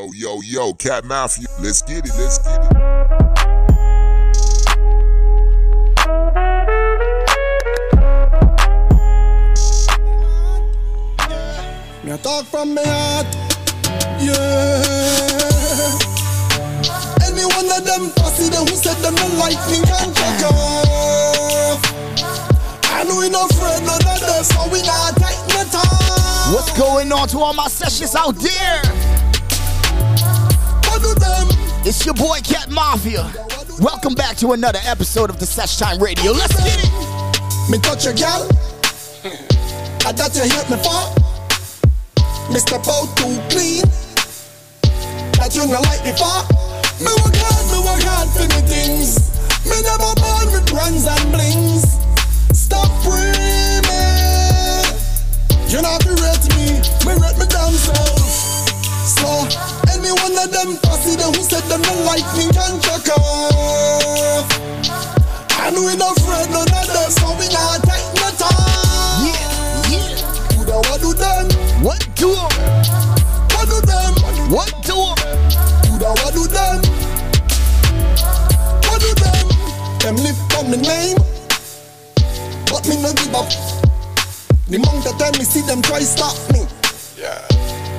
Yo, yo, yo, Cat Mafia. Let's get it, let's get it. Me a talk from my heart, yeah. Any one of them fussy them who said them don't like me can check off. I know we not afraid none of them, so we not take no time. What's going on to all my sessions out there? It's your boy Cat Mafia. Welcome back to another episode of the Sesh Time Radio. Let's get it. Me touch a gal, I thought you hate me for. Me step out too clean, that you not like me for. Me work hard, me work hard for me things. Me never born with brands and blings. Stop dreaming. You not be rate me, me rate me damn self. So, any one of them fussy them who said them don't like me can check off. And we not afraid none of them, so we not take no time. Yeah, yeah. Do the what do them? What do 'em? What do them? What do 'em? Do the what do them? What do them? Them lift on the name, but me no give up. The monk that tell me see them try stop me, yeah.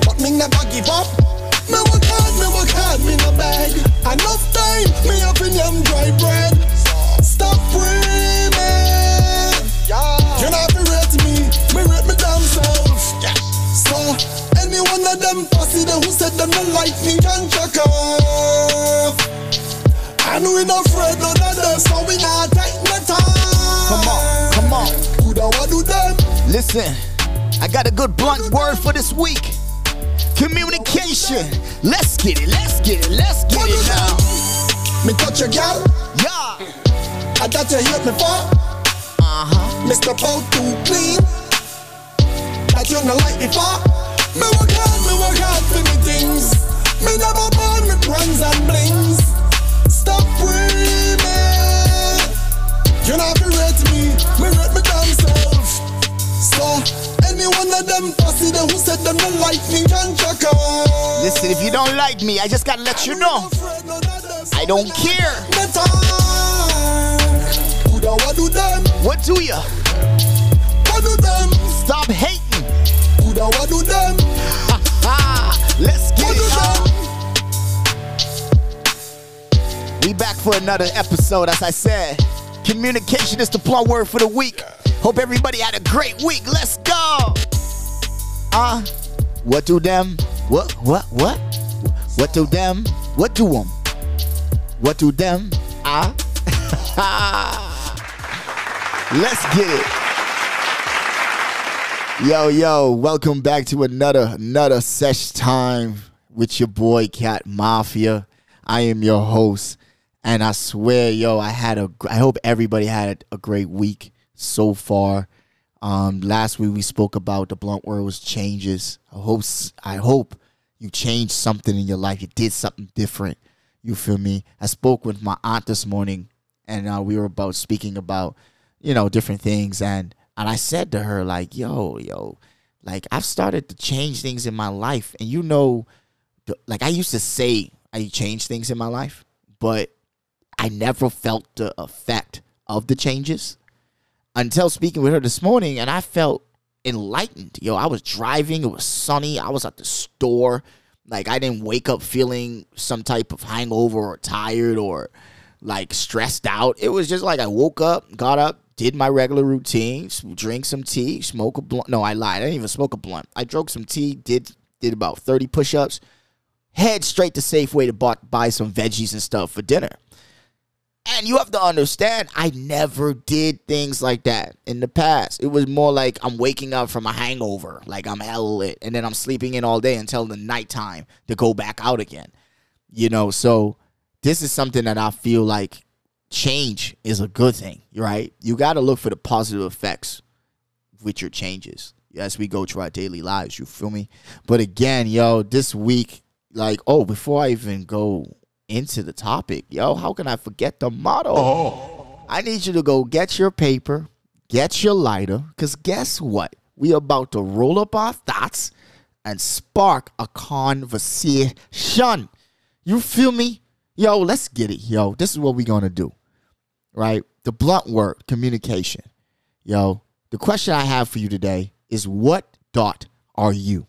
but me never give up. Me work hard, me work hard, me no beg. Enough time, me up in them dry bread. Stop dreaming. You not be rate me, me rate me damn self. So, any one of them fussy them who said them don't like me can check off. And we not afraid none of them, so we not take no time. Come on, come on. Who the what do them? Listen, I got a good blunt word for this week. Communication. Let's get it, let's get it, let's get it now. Me touch a gal, Yeah. I that you hate me for. Uh-huh. Me step out too clean, that you not like me for. Me work hard, me work hard for me things. Me never born with brands and blings. Stop dreaming. You not be rate me, me rate me damn of them fussy them who said them don't like me can check off. Listen, if you don't like me, I just gotta let you know. I don't care. No time. Who the what do them? What do ya? What do them? Stop hating. What do them? Let's get it. them? We back for another episode, as I said. Communication is the plum word for the week. Hope everybody had a great week. Let's go. Uh, what to them? What, what, what? What to them? What to them? What to them? Ah. Let's get it. Yo, yo, welcome back to another, another sesh time with your boy Cat Mafia. I am your host, and I swear, yo, I had a. I hope everybody had a great week so far. Um, last week we spoke about the blunt word was changes. I hope I hope you changed something in your life. You did something different. You feel me? I spoke with my aunt this morning, and uh, we were about speaking about you know different things, and and I said to her like, yo, yo, like I've started to change things in my life, and you know, like I used to say I changed things in my life, but I never felt the effect of the changes until speaking with her this morning, and I felt enlightened. Yo, I was driving, it was sunny, I was at the store. Like I didn't wake up feeling some type of hangover or tired or like stressed out. It was just like I woke up, got up, did my regular routine, drink some tea, smoke a blunt. No, I lied. I didn't even smoke a blunt. I drank some tea, did did about 30 push-ups, head straight to Safeway to buy, buy some veggies and stuff for dinner. And you have to understand, I never did things like that in the past. It was more like I'm waking up from a hangover, like I'm hell lit, and then I'm sleeping in all day until the nighttime to go back out again. You know, so this is something that I feel like change is a good thing, right? You got to look for the positive effects with your changes as we go through our daily lives. You feel me? But again, yo, this week, like, oh, before I even go into the topic, yo, how can I forget the motto? Oh. I need you to go get your paper, get your lighter, because guess what? We about to roll up our thoughts and spark a conversation. You feel me? Yo, let's get it. Yo, this is what we're going to do. Right? The blunt word, communication. Yo, the question I have for you today is what dot are you?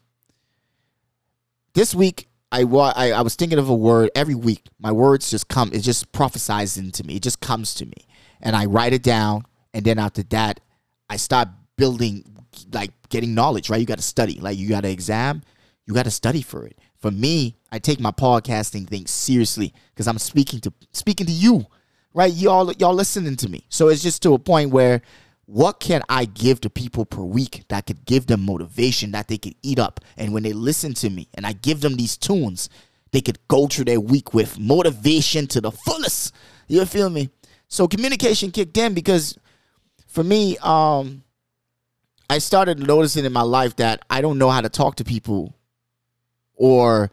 This week, I, I, I was thinking of a word every week. My words just come, it just prophesies into me. It just comes to me. And I write it down. And then after that, I start building, like getting knowledge, right? You got to study. Like you got to exam, you got to study for it. For me, I take my podcasting thing seriously because I'm speaking to speaking to you, right? Y'all y'all listening to me. So it's just to a point where what can I give to people per week that could give them motivation that they could eat up? And when they listen to me and I give them these tunes, they could go through their week with motivation to the fullest. You feel me? So communication kicked in because for me, um, I started noticing in my life that I don't know how to talk to people, or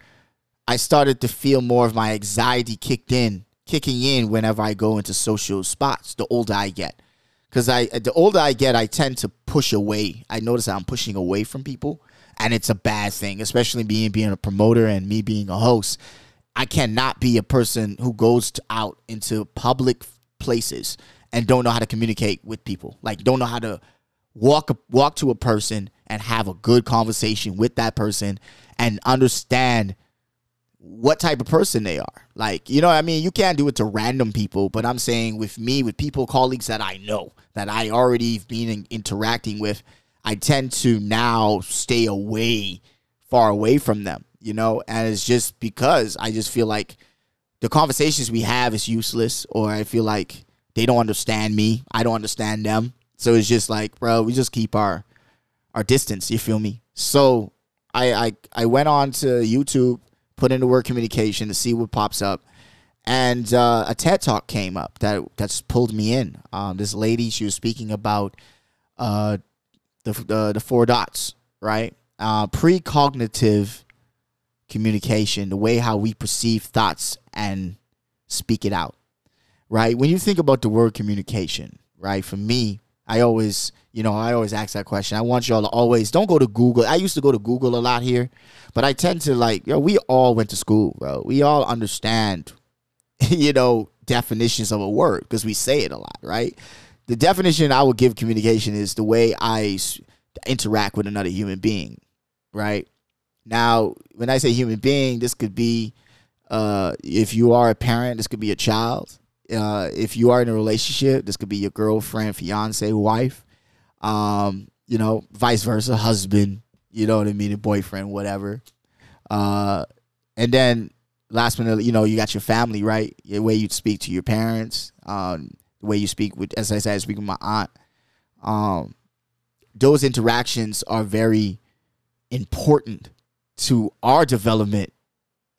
I started to feel more of my anxiety kicked in, kicking in whenever I go into social spots. The older I get, because I uh, the older I get, I tend to push away. I notice I'm pushing away from people, and it's a bad thing, especially being being a promoter and me being a host. I cannot be a person who goes to, out into public places and don't know how to communicate with people. Like don't know how to walk walk to a person and have a good conversation with that person and understand what type of person they are. Like, you know, I mean, you can't do it to random people, but I'm saying with me, with people, colleagues that I know, that I already have been in, interacting with, I tend to now stay away, far away from them, you know, and it's just because I just feel like the conversations we have is useless, or I feel like they don't understand me, I don't understand them. So it's just like, bro, we just keep our our distance. You feel me? So I I I went on to YouTube, put in the word communication to see what pops up, and uh, a TED talk came up that that's pulled me in. Um, this lady, she was speaking about uh, the the, the four dots, right? Uh, precognitive communication, the way how we perceive thoughts and speak it out, right? When you think about the word communication, right? For me, I always, you know, I always ask that question. I want y'all to always don't go to Google. I used to go to Google a lot here, but I tend to like, yo, we all went to school, bro. We all understand, you know, definitions of a word because we say it a lot, right? The definition I would give communication is the way I interact with another human being, right? Now, when I say human being, this could be uh, if you are a parent, this could be a child. Uh, if you are in a relationship, this could be your girlfriend, fiance, wife. Um, you know, vice versa, husband. You know what I mean, boyfriend, whatever. Uh, and then last minute, you know, you got your family, right? The way you speak to your parents, um, the way you speak with, as I said, I speak with my aunt. Um, those interactions are very important to our development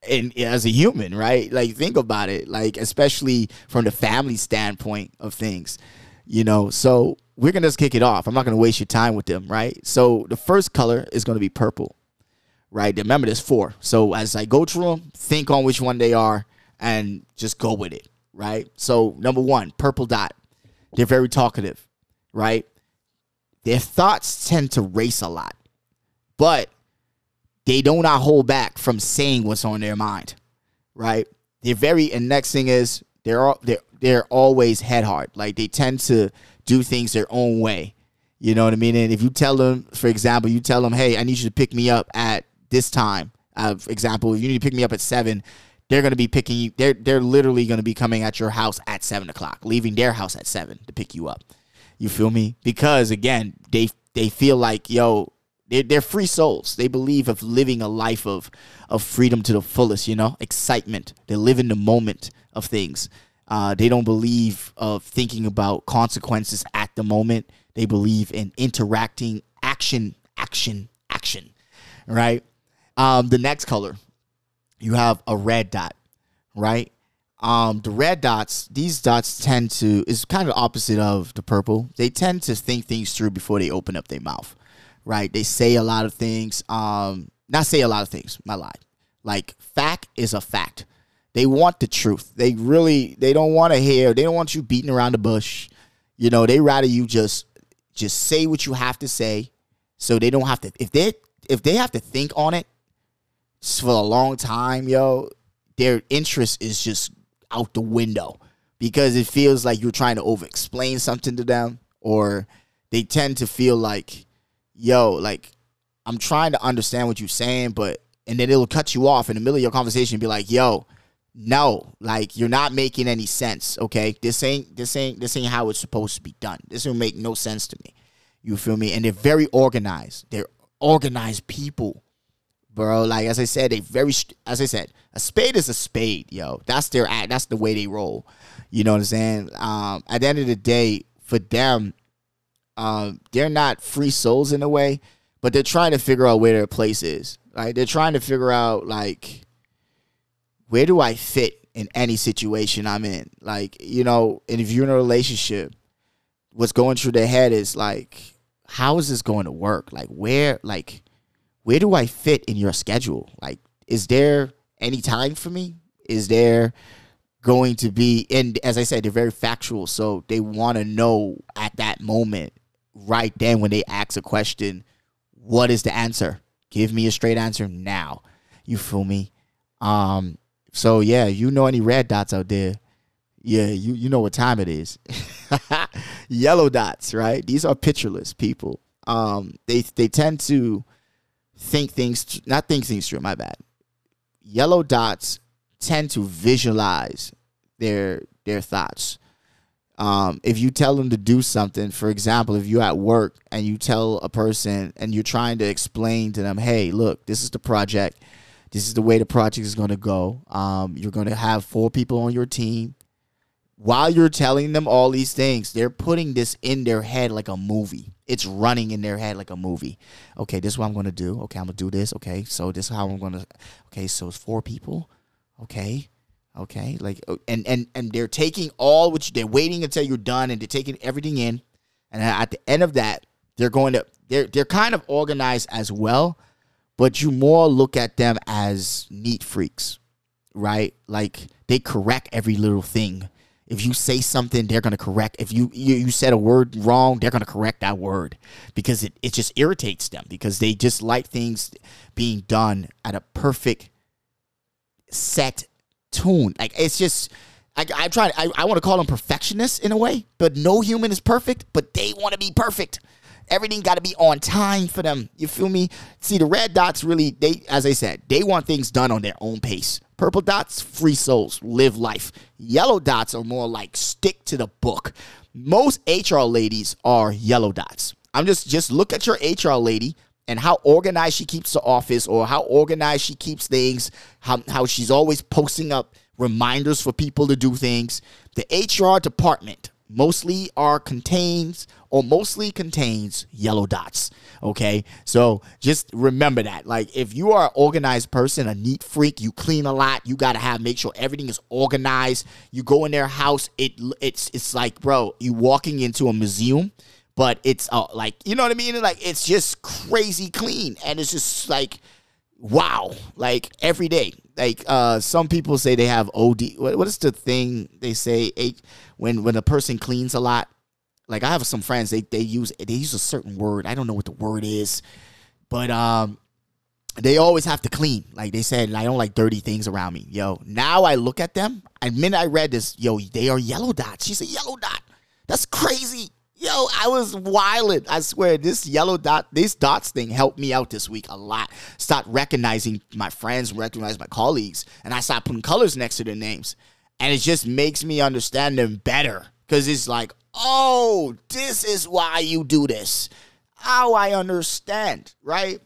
and as a human, right? Like think about it, like especially from the family standpoint of things, you know. So we're gonna just kick it off. I'm not gonna waste your time with them, right? So the first color is gonna be purple, right? Remember, there's four. So as I go through them, think on which one they are and just go with it, right? So number one, purple dot. They're very talkative, right? Their thoughts tend to race a lot, but they do not hold back from saying what's on their mind, right? They're very, and next thing is they're all, they're they're always head hard. Like they tend to do things their own way. You know what I mean? And if you tell them, for example, you tell them, "Hey, I need you to pick me up at this time." Uh, for example, you need to pick me up at seven, they're gonna be picking you. They're they're literally gonna be coming at your house at seven o'clock, leaving their house at seven to pick you up. You feel me? Because again, they they feel like yo, they're, they're free souls. They believe of living a life of of freedom to the fullest. You know, excitement. They live in the moment of things. Uh, they don't believe of thinking about consequences at the moment. They believe in interacting, action, action, action. Right. Um, the next color, you have a red dot. Right. Um, the red dots, these dots tend to is kind of opposite of the purple. They tend to think things through before they open up their mouth right? They say a lot of things. Um, not say a lot of things. My lie. Like fact is a fact. They want the truth. They really they don't want to hear. They don't want you beating around the bush. You know, they rather you just just say what you have to say, so they don't have to. If they if they have to think on it for a long time, yo, their interest is just out the window because it feels like you're trying to over explain something to them or they tend to feel like, yo, like I'm trying to understand what you're saying, but and then it'll cut you off in the middle of your conversation and be like, yo, no, like you're not making any sense. Okay. This ain't this ain't this ain't how it's supposed to be done. This will make no sense to me. You feel me? And they're very organized. They're organized people. Bro, like as I said, they very as I said, a spade is a spade, yo. That's their act. That's the way they roll. You know what I'm saying? Um, at the end of the day, for them, um, they're not free souls in a way, but they're trying to figure out where their place is. Like They're trying to figure out like where do I fit in any situation I'm in? Like, you know, and if you're in a relationship, what's going through their head is like, how is this going to work? Like, where, like, where do I fit in your schedule? Like, is there any time for me? Is there going to be, and as I said, they're very factual. So they want to know at that moment, right then when they ask a question, what is the answer? Give me a straight answer now. You feel me? Um, so yeah, you know any red dots out there? Yeah, you you know what time it is. Yellow dots, right? These are pictureless people. Um, they they tend to think things, not think things through. My bad. Yellow dots tend to visualize their their thoughts. Um, if you tell them to do something, for example, if you're at work and you tell a person and you're trying to explain to them, hey, look, this is the project this is the way the project is going to go. Um, you're going to have four people on your team. While you're telling them all these things, they're putting this in their head like a movie. It's running in their head like a movie. Okay, this is what I'm going to do. Okay, I'm going to do this. Okay, so this is how I'm going to. Okay, so it's four people. Okay, okay, like uh, and and and they're taking all which they're waiting until you're done, and they're taking everything in, and at the end of that, they're going to they're they're kind of organized as well but you more look at them as neat freaks, right? Like they correct every little thing. If you say something, they're gonna correct. If you you, you said a word wrong, they're gonna correct that word because it, it just irritates them because they just like things being done at a perfect set tune. Like it's just I, I try I, I want to call them perfectionists in a way, but no human is perfect, but they want to be perfect. Everything got to be on time for them. You feel me? See, the red dots really, they, as I said, they want things done on their own pace. Purple dots, free souls, live life. Yellow dots are more like stick to the book. Most HR ladies are yellow dots. I'm just just look at your HR lady and how organized she keeps the office or how organized she keeps things, how, how she's always posting up reminders for people to do things. The HR department mostly are contains or mostly contains yellow dots. Okay. So just remember that. Like if you are an organized person, a neat freak, you clean a lot, you gotta have make sure everything is organized. You go in their house, it it's it's like, bro, you walking into a museum. But it's uh, like you know what I mean. Like it's just crazy clean, and it's just like wow, like every day. Like uh, some people say they have OD. What, what is the thing they say? when when a person cleans a lot, like I have some friends, they they use they use a certain word. I don't know what the word is, but um, they always have to clean. Like they said, I don't like dirty things around me. Yo, now I look at them. And minute I read this, yo, they are yellow dots. She's a yellow dot. That's crazy. Yo, I was wilding. I swear, this yellow dot, this dots thing helped me out this week a lot. Start recognizing my friends, recognize my colleagues, and I start putting colors next to their names. And it just makes me understand them better. Cause it's like, oh, this is why you do this. How I understand, right?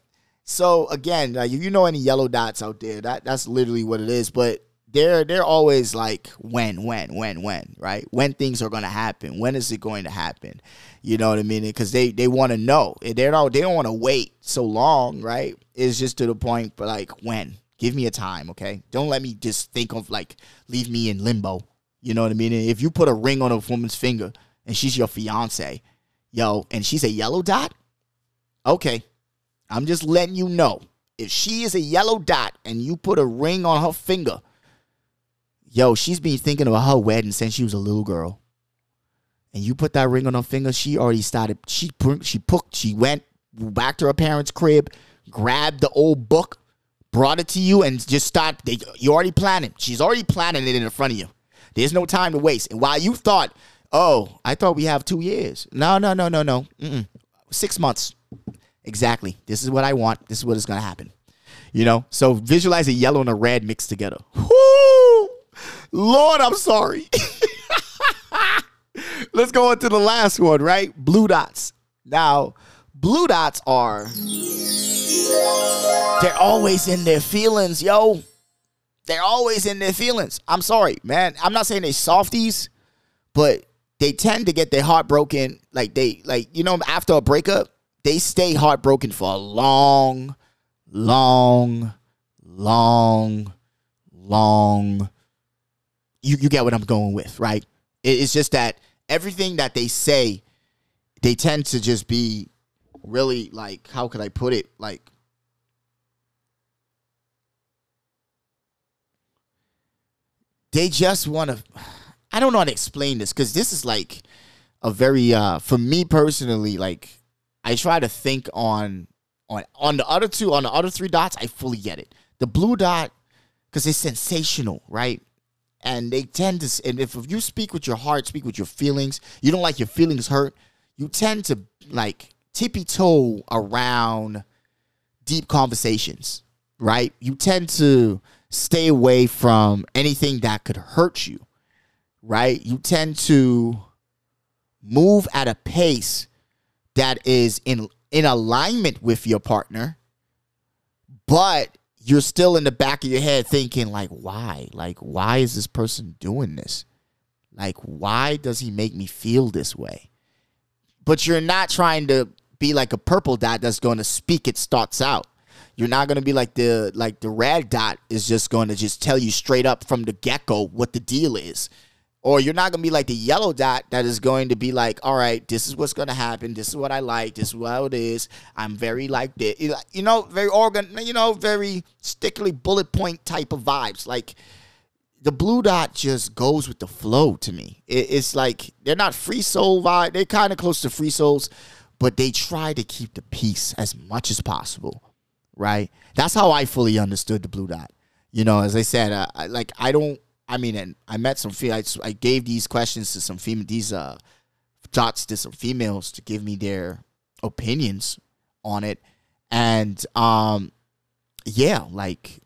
So again, if you know any yellow dots out there, that that's literally what it is. But they're they're always like when, when, when, when, right? When things are gonna happen. When is it going to happen? You know what I mean? Because they they want to know. They don't they don't want to wait so long, right? It's just to the point, but like when? Give me a time, okay? Don't let me just think of like leave me in limbo. You know what I mean? If you put a ring on a woman's finger and she's your fiance, yo, and she's a yellow dot, okay, I'm just letting you know. If she is a yellow dot and you put a ring on her finger, yo, she's been thinking about her wedding since she was a little girl. And you put that ring on her finger, she already started. She she put she went back to her parents' crib, grabbed the old book, brought it to you, and just start. You already planning. She's already planning it in front of you. There's no time to waste. And while you thought, oh, I thought we have two years. No, no, no, no, no. Mm-mm. Six months. Exactly. This is what I want. This is what is going to happen. You know? So visualize a yellow and a red mixed together. Whoo! Lord, I'm sorry. Let's go on to the last one, right? Blue dots. Now, blue dots are they're always in their feelings, yo. They're always in their feelings. I'm sorry, man. I'm not saying they softies, but they tend to get their heart broken. Like they like, you know, after a breakup, they stay heartbroken for a long, long, long, long. You you get what I'm going with, right? It- It's just that everything that they say, they tend to just be really like how could I put it? Like they just want to I don't know how to explain this cuz this is like a very uh for me personally like I try to think on on on the other two on the other three dots I fully get it. The blue dot cuz it's sensational, right? And they tend to and if you speak with your heart, speak with your feelings, you don't like your feelings hurt, you tend to like tippy toe around deep conversations, right? You tend to stay away from anything that could hurt you, right? You tend to move at a pace that is in in alignment with your partner, but you're still in the back of your head thinking like why? Like why is this person doing this? Like why does he make me feel this way? But you're not trying to be like a purple dot that's going to speak its thoughts out. You're not going to be like the like the red dot is just going to just tell you straight up from the get-go what the deal is. Or you're not going to be like the yellow dot that is going to be like, all right, this is what's going to happen. This is what I like. This is what it is. I'm very like this. You know, very organ, you know, very stickly bullet point type of vibes. Like the blue dot just goes with the flow to me. It, it's like they're not free soul vibe. They're kind of close to free souls, but they try to keep the peace as much as possible. Right? That's how I fully understood the blue dot. You know, as I said, uh, like I don't. I mean, and I met some. I, I gave these questions to some female. These uh dots to some females to give me their opinions on it, and um, yeah, like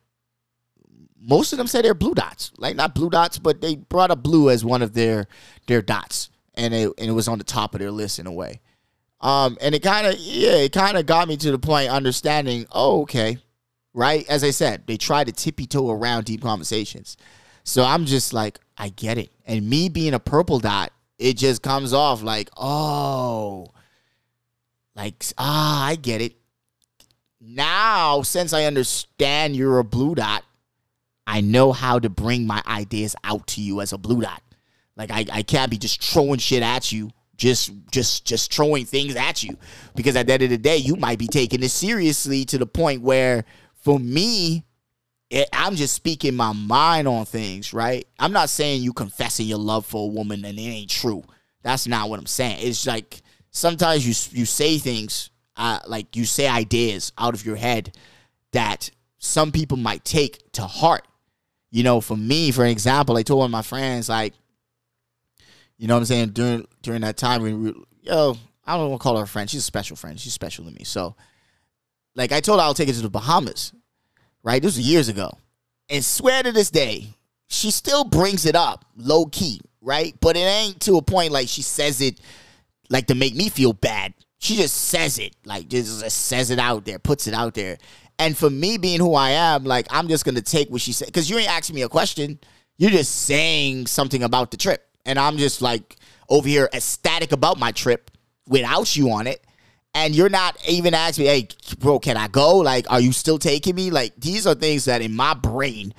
most of them say they're blue dots. Like not blue dots, but they brought up blue as one of their their dots, and it and it was on the top of their list in a way. Um, and it kind of yeah, it kind of got me to the point understanding. Oh, okay, right. As I said, they try to tippy toe around deep conversations. So I'm just like, I get it. And me being a purple dot, it just comes off like, oh, like ah, I get it. Now, since I understand you're a blue dot, I know how to bring my ideas out to you as a blue dot. Like I, I can't be just throwing shit at you, just just just throwing things at you. Because at the end of the day, you might be taking this seriously to the point where for me, it, I'm just speaking my mind on things, right? I'm not saying you confessing your love for a woman and it ain't true. That's not what I'm saying. It's like sometimes you you say things, uh, like you say ideas out of your head that some people might take to heart. You know, for me, for example, I told one of my friends, like, you know what I'm saying, during during that time when we yo, I don't want to call her a friend. She's a special friend. She's special to me. So, like, I told her I'll take her to the Bahamas, right? This was years ago. And swear to this day, she still brings it up low key, right? But it ain't to a point like she says it like to make me feel bad. She just says it, like just just says it out there, puts it out there. And for me being who I am, like I'm just gonna take what she said because you ain't asking me a question. You're just saying something about the trip, and I'm just like over here ecstatic about my trip without you on it. And you're not even asking me, hey, bro, can I go? Like, are you still taking me? Like, these are things that in my brain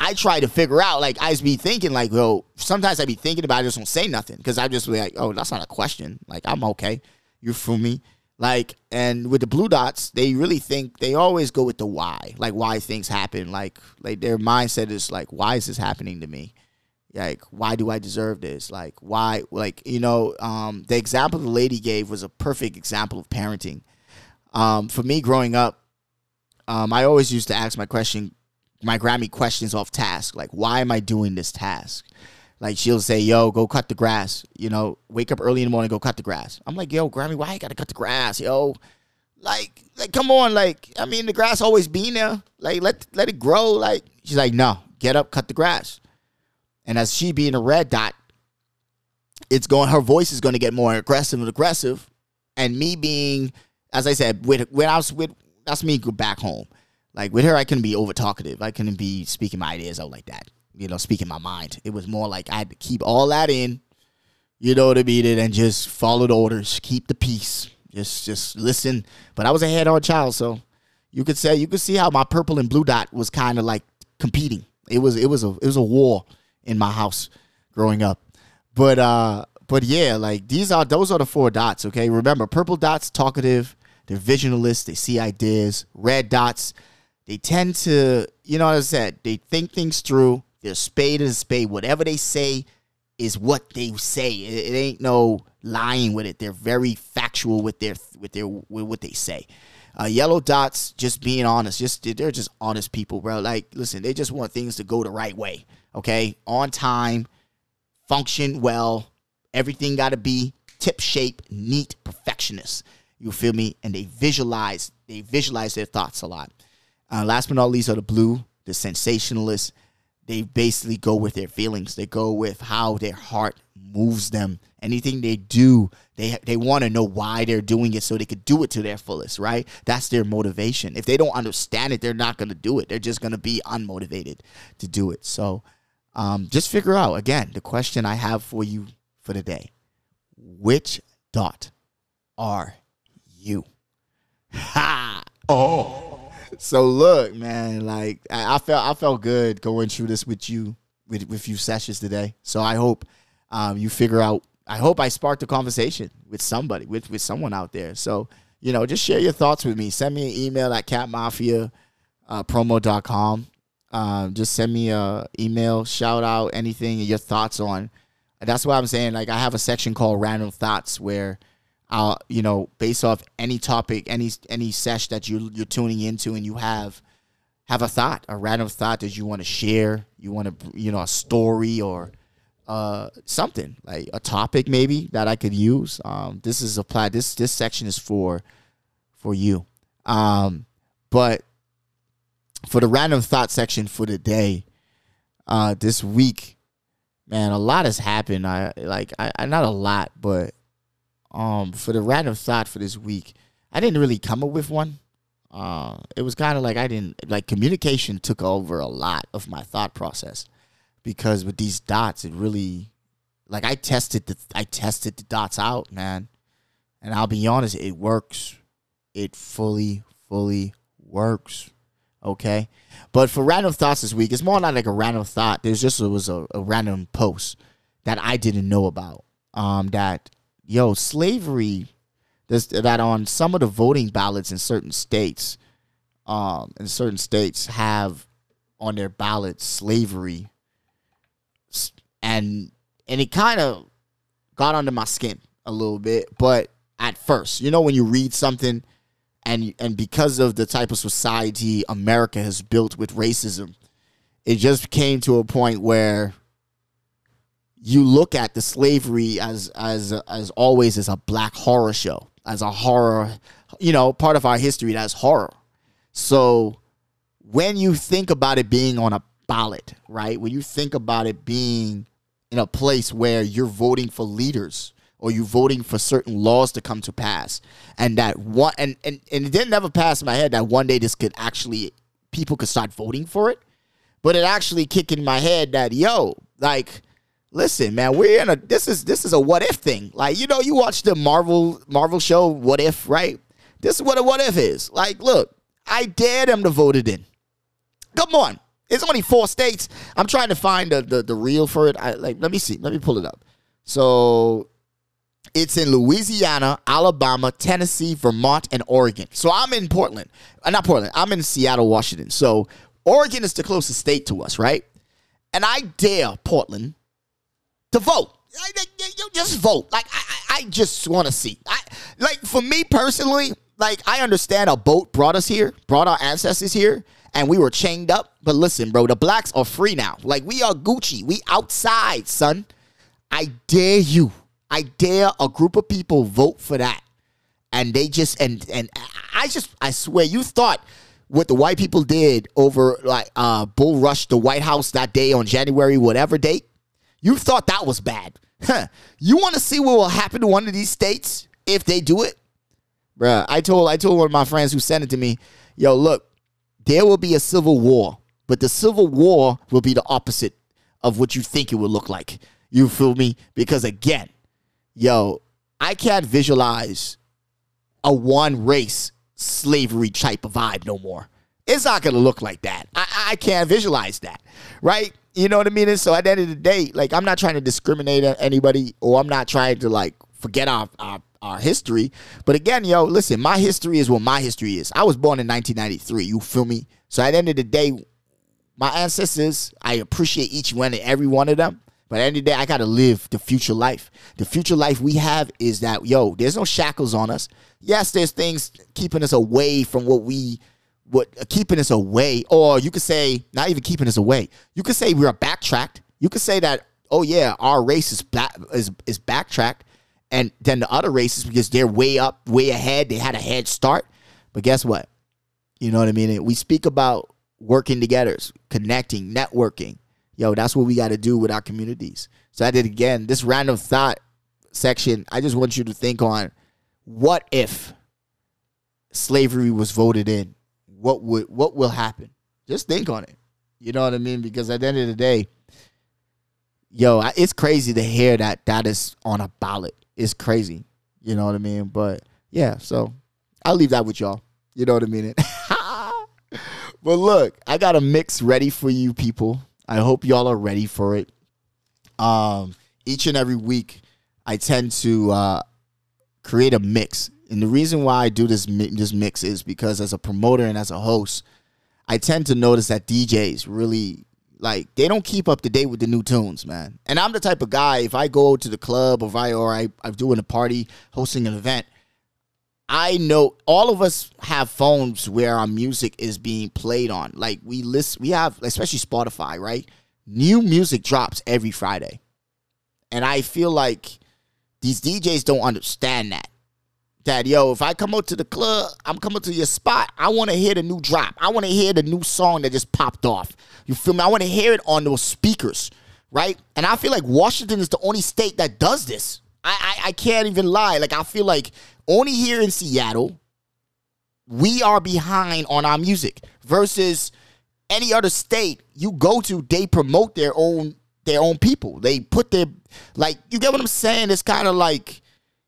I try to figure out. Like, I just be thinking, like, yo, sometimes I be thinking about it, I just don't say nothing because I just be like, oh, that's not a question. Like, I'm okay. You feel me? Like, and with the blue dots, they really think they always go with the why, like why things happen. Like, like their mindset is like, why is this happening to me? Like, why do I deserve this? Like, why? Like, you know, um, the example the lady gave was a perfect example of parenting. Um, for me, growing up, um, I always used to ask my question, my Grammy questions off task. Like, why am I doing this task? Like she'll say, "Yo, go cut the grass." You know, wake up early in the morning, go cut the grass. I'm like, "Yo, Grammy, why you gotta cut the grass, yo?" Like, like, come on, like, I mean, the grass always been there. Like, let let it grow. Like, she's like, "No, get up, cut the grass." And as she being a red dot, it's going. Her voice is going to get more aggressive and aggressive. And me being, as I said, with when I was with that's me go back home. Like with her, I couldn't be over talkative. I couldn't be speaking my ideas out like that. You know, speaking my mind. It was more like I had to keep all that in. You know what I mean? And just follow the orders. Keep the peace. Just just listen. But I was a head on child, so you could say you could see how my purple and blue dot was kind of like competing. It was it was a it was a war in my house growing up. But uh but yeah, like these are those are the four dots, okay? Remember, purple dots talkative, they're visionalists, they see ideas. Red dots, they tend to, you know what I said, they think things through. They're spade is spade. Whatever they say is what they say. It, it ain't no lying with it. They're very factual with their with their with what they say. Uh, yellow dots, just being honest, just they're just honest people, bro. Like, listen, they just want things to go the right way. Okay, on time, function well. Everything got to be tip shape, neat, perfectionist. You feel me? And they visualize, they visualize their thoughts a lot. Uh, last but not least are the blue, the sensationalists. They basically go with their feelings. They go with how their heart moves them. Anything they do, they they want to know why they're doing it so they could do it to their fullest, right? That's their motivation. If they don't understand it, they're not going to do it. They're just going to be unmotivated to do it. So um, just figure out again the question I have for you for the day: Which dot are you? Ha! Oh. So look, man, like I, I felt I felt good going through this with you with with you sessions today. So I hope um, you figure out. I hope I sparked a conversation with somebody, with with someone out there. So you know, just share your thoughts with me. Send me an email at catmafia uh, promo.com. Um, just send me a email, shout out anything your thoughts on. That's why I'm saying like I have a section called random thoughts where uh, you know, based off any topic, any any sesh that you you're tuning into, and you have have a thought, a random thought that you want to share, you want to, you know, a story or uh, something like a topic maybe that I could use. Um, this is applied. This this section is for for you. Um, but for the random thought section for the day, uh, this week, man, a lot has happened. I like I, I not a lot, but um, for the random thought for this week, I didn't really come up with one. Uh, it was kind of like I didn't like communication took over a lot of my thought process because with these dots, it really like I tested the I tested the dots out, man, and I'll be honest, it works. It fully, fully works. Okay, but for random thoughts this week, it's more not like a random thought. There's just it was a, a random post that I didn't know about. Um, that yo, slavery this, that on some of the voting ballots in certain states, um, in certain states have on their ballots slavery, and and it kind of got under my skin a little bit. But at first, you know, when you read something, and and because of the type of society America has built with racism, it just came to a point where you look at the slavery as as as always as a black horror show, as a horror, you know, part of our history that's horror. So when you think about it being on a ballot, right? When you think about it being in a place where you're voting for leaders or you're voting for certain laws to come to pass, and that one and and, and it didn't ever pass my head that one day this could actually people could start voting for it, but it actually kicked in my head that yo, like listen, man, we're in a this is this is a what if thing. Like, you know, you watch the Marvel Marvel show What If, right? This is what a what if is. Like, look, I dare them to vote it in. Come on. It's only four states. I'm trying to find the the, the real for it. I like let me see. Let me pull it up. So it's in Louisiana, Alabama, Tennessee, Vermont, and Oregon. So I'm in Portland. Uh, not Portland. I'm in Seattle, Washington. So Oregon is the closest state to us, right? And I dare Portland to vote. You just vote. Like I, I just want to see. I, like for me personally, like I understand a boat brought us here, brought our ancestors here, and we were chained up. But listen, bro, the blacks are free now. Like we are Gucci. We outside, son. I dare you. I dare a group of people vote for that. And they just and and I just I swear you thought what the white people did over like uh bull rush the White House that day on January whatever date, you thought that was bad. Huh. You want to see what will happen to one of these states if they do it? Bruh, I told I told one of my friends who sent it to me, yo, look, there will be a civil war, but the civil war will be the opposite of what you think it would look like. You feel me? Because again, yo, I can't visualize a one race slavery type of vibe no more. It's not gonna look like that. I, I can't visualize that, right? You know what I mean? And so at the end of the day, like I'm not trying to discriminate at anybody, or I'm not trying to like forget our, our our history. But again, yo, listen, my history is what my history is. I was born in 1993. You feel me? So at the end of the day, my ancestors, I appreciate each one and every one of them. But at the end of the day, I gotta live the future life. The future life we have is that, yo, there's no shackles on us. Yes, there's things keeping us away from what we what uh, keeping us away, or you could say not even keeping us away. You could say we're backtracked. You could say that, oh yeah, our race is back is is backtracked and then the other races because they're way up, way ahead. They had a head start. But guess what? You know what I mean? We speak about working together, connecting, networking. Yo, that's what we got to do with our communities. So I did again this random thought section. I just want you to think on what if slavery was voted in? What would what will happen? Just think on it. You know what I mean? Because at the end of the day, yo, it's crazy to hear that that is on a ballot It's crazy. You know what I mean? But yeah, so I'll leave that with y'all. You know what I mean? but look, I got a mix ready for you people. I hope y'all are ready for it. Um, each and every week, I tend to uh, create a mix, and the reason why I do this this mix is because as a promoter and as a host, I tend to notice that DJs really like they don't keep up to date with the new tunes, man. And I'm the type of guy if I go to the club or I or I, I'm doing a party, hosting an event, I know all of us have phones where our music is being played on. Like we list, we have especially Spotify, right? New music drops every Friday, and I feel like these DJs don't understand that that yo, if I come out to the club, I'm coming to your spot. I want to hear the new drop. I want to hear the new song that just popped off. You feel me? I want to hear it on those speakers, right? And I feel like Washington is the only state that does this. I, I, I can't even lie. Like I feel like only here in Seattle, we are behind on our music versus any other state you go to. They promote their own their own people. They put their like you get what I'm saying. It's kind of like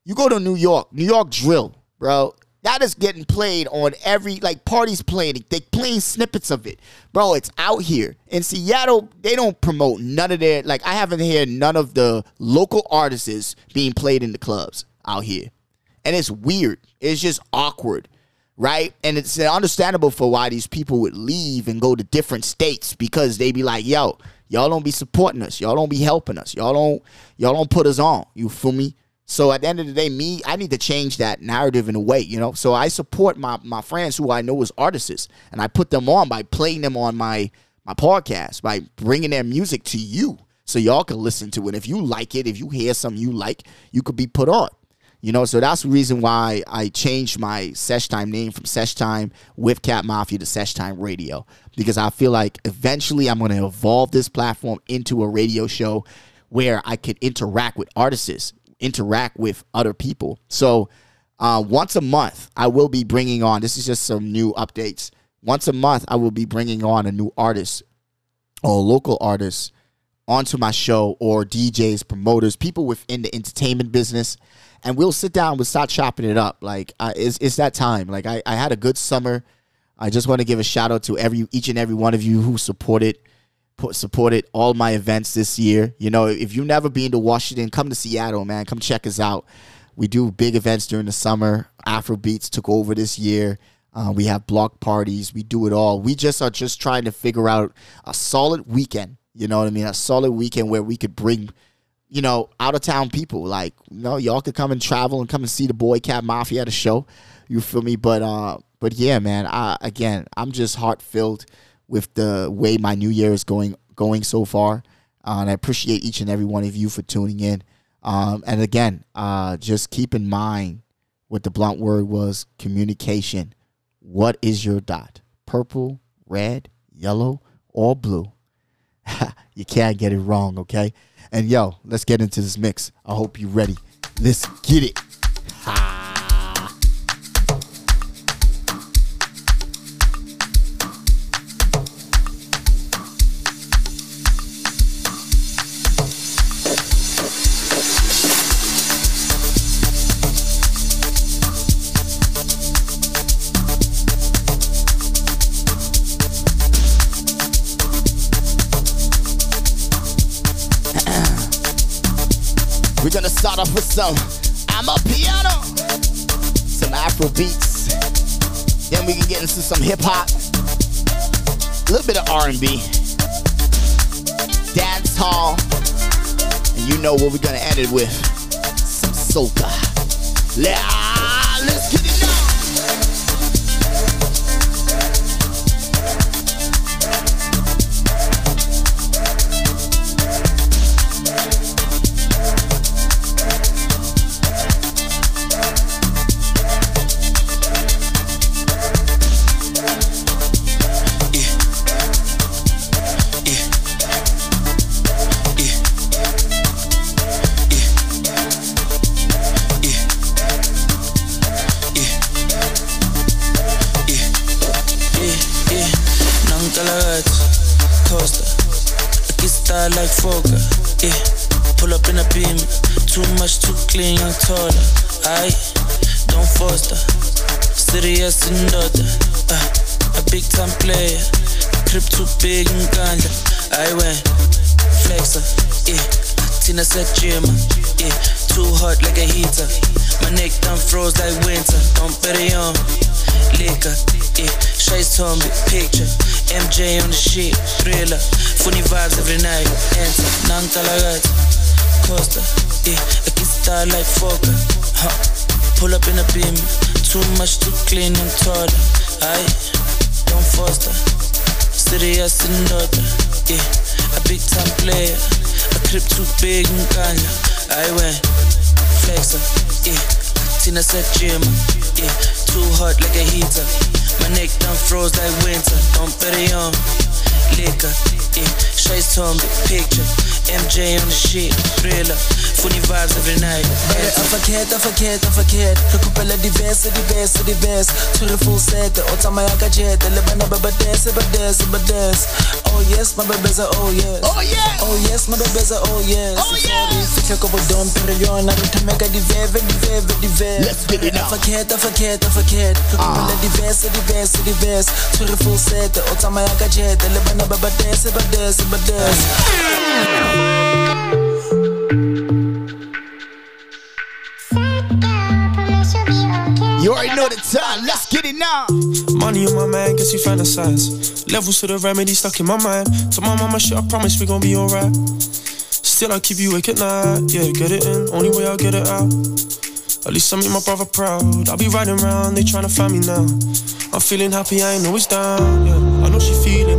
you go to New York, New York drill, bro. That is getting played on every like parties playing. They playing snippets of it, bro. It's out here in Seattle. They don't promote none of their like. I haven't heard none of the local artists being played in the clubs out here, and it's weird. It's just awkward, right? And it's understandable for why these people would leave and go to different states because they'd be like, "Yo, y'all don't be supporting us. Y'all don't be helping us. Y'all don't y'all don't put us on. You feel me? So at the end of the day, me, I need to change that narrative in a way, you know. So I support my my friends who I know as artists, and I put them on by playing them on my my podcast, by bringing their music to you, so y'all can listen to it. If you like it, if you hear something you like, you could be put on. You know, so that's the reason why I changed my Sesh Time name from Sesh Time with Cat Mafia to Sesh Time Radio because I feel like eventually I'm going to evolve this platform into a radio show where I could interact with artists interact with other people. So uh, once a month, I will be bringing on. This is just some new updates. Once a month, I will be bringing on a new artist or local artist onto my show or DJs, promoters, people within the entertainment business, and we'll sit down. We'll start chopping it up. Like uh, it's it's that time. Like I, I had a good summer. I just want to give a shout out to every each and every one of you who supported supported all my events this year. You know, if you've never been to Washington, come to Seattle, man. Come check us out. We do big events during the summer. Afrobeats took over this year. Uh, we have block parties. We do it all. We just are just trying to figure out a solid weekend. You know what I mean? A solid weekend where we could bring you know, out of town people. Like, you know, y'all could come and travel and come and see the Boy Cat Mafia at a show. You feel me? But uh, but yeah, man. I again, I'm just heart filled with the way my New Year is going going so far, uh, and I appreciate each and every one of you for tuning in. Um, and again, uh, just keep in mind what the blunt word was: communication. What is your dot? Purple, red, yellow, or blue? you can't get it wrong, okay? And yo, let's get into this mix. I hope you're ready. Let's get it. We're gonna with some I'm a piano, some Afro beats. Then we can get into some hip hop, a little bit of R&B, dance hall, and you know what we're gonna end it with. Some soca. Yeah, Serious and daughter, uh, a big time player. Crib too big and ganja. I went flexer, yeah. Tina said gym, yeah. Too hot like a heater. My neck done froze like winter. Don't bet it on liquor, yeah. Shades on me, picture. MJ on the shit, thriller. Funny vibes every night. Enter, Nankalagat, Costa, yeah. I get style like Foka, huh. Pull up in a beam, too much, to clean and taller. I don't foster. Serious and daughter, yeah. A big time player. A crib too big and ganja. I went flexer, yeah. Tina said gym, yeah. Too hot like a heater. My neck done froze like winter. Don't bet it on liquor, yeah. Shades on picture. MJ on the shit, thriller. Funny vibes every night. Bare er forkert, er forkert, er forkert Re kopela diverse, diverse, diverse Tshwere full set, o tsamaya ka jet. Le bana ba ba dance, ba dance, ba dance Oh yes, my bebeza, oh yes. Oh yeah, Oh yes, my bebeza, oh yes. Oh, yeah. Fitlhe ko bodom, pero yona Re thomeka diveve, diveve, diveve Let's get it now. Er forkert, er forkert, er forkert Re kopela diverse, diverse, diverse Tshwere full set, o tsamaya ka jet. Le bana ba ba dance, ba dance, ba dance know the time. Let's get it now. Money on my mind, guess you fantasize. Levels to the remedy stuck in my mind. To my mama shit, I promise we gon' be alright. Still, I keep you awake at night. Yeah, get it in, only way I'll get it out. At least I make my brother proud. I'll be riding around, they tryna find me now. I'm feeling happy, I ain't always down. Yeah, I know she feeling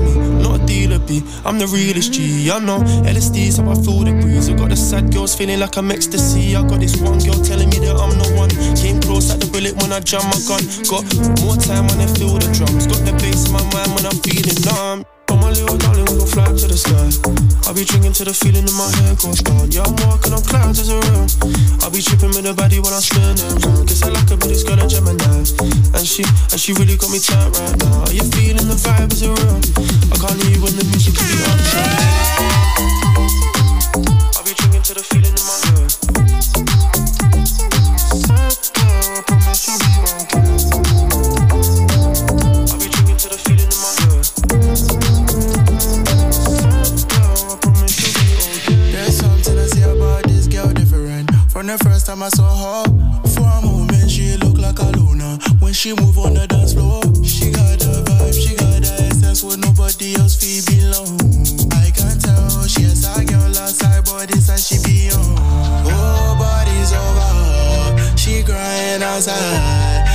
not a dealer B. I'm the realest G. I know LSD's how I feel the breeze. I got the sad girls feeling like I'm ecstasy. I got this one girl telling me that I'm the one. Came close at the bullet when I jam my gun. Got more time when I feel the drums. Got the bass in my mind when I'm feeling numb. My little darling, we gon' fly to the sky. I'll be drinking to the feeling in my head goes down. Yeah, I'm walking on clouds as a room. I'll be tripping with the body when I'm spinning. Cause I like her, but this girl a Gemini. And she, and she really got me tight right now. Are you feeling the vibe is real? I can't hear you when the music is on. I'll be drinking to the feeling in my head. time I saw her. For a moment, she look like a Luna. When she move on the dance floor, she got the vibe, she got the essence where nobody else feel belong. I can tell she has a girl outside, but this how she be on. Oh, body's over, she crying outside.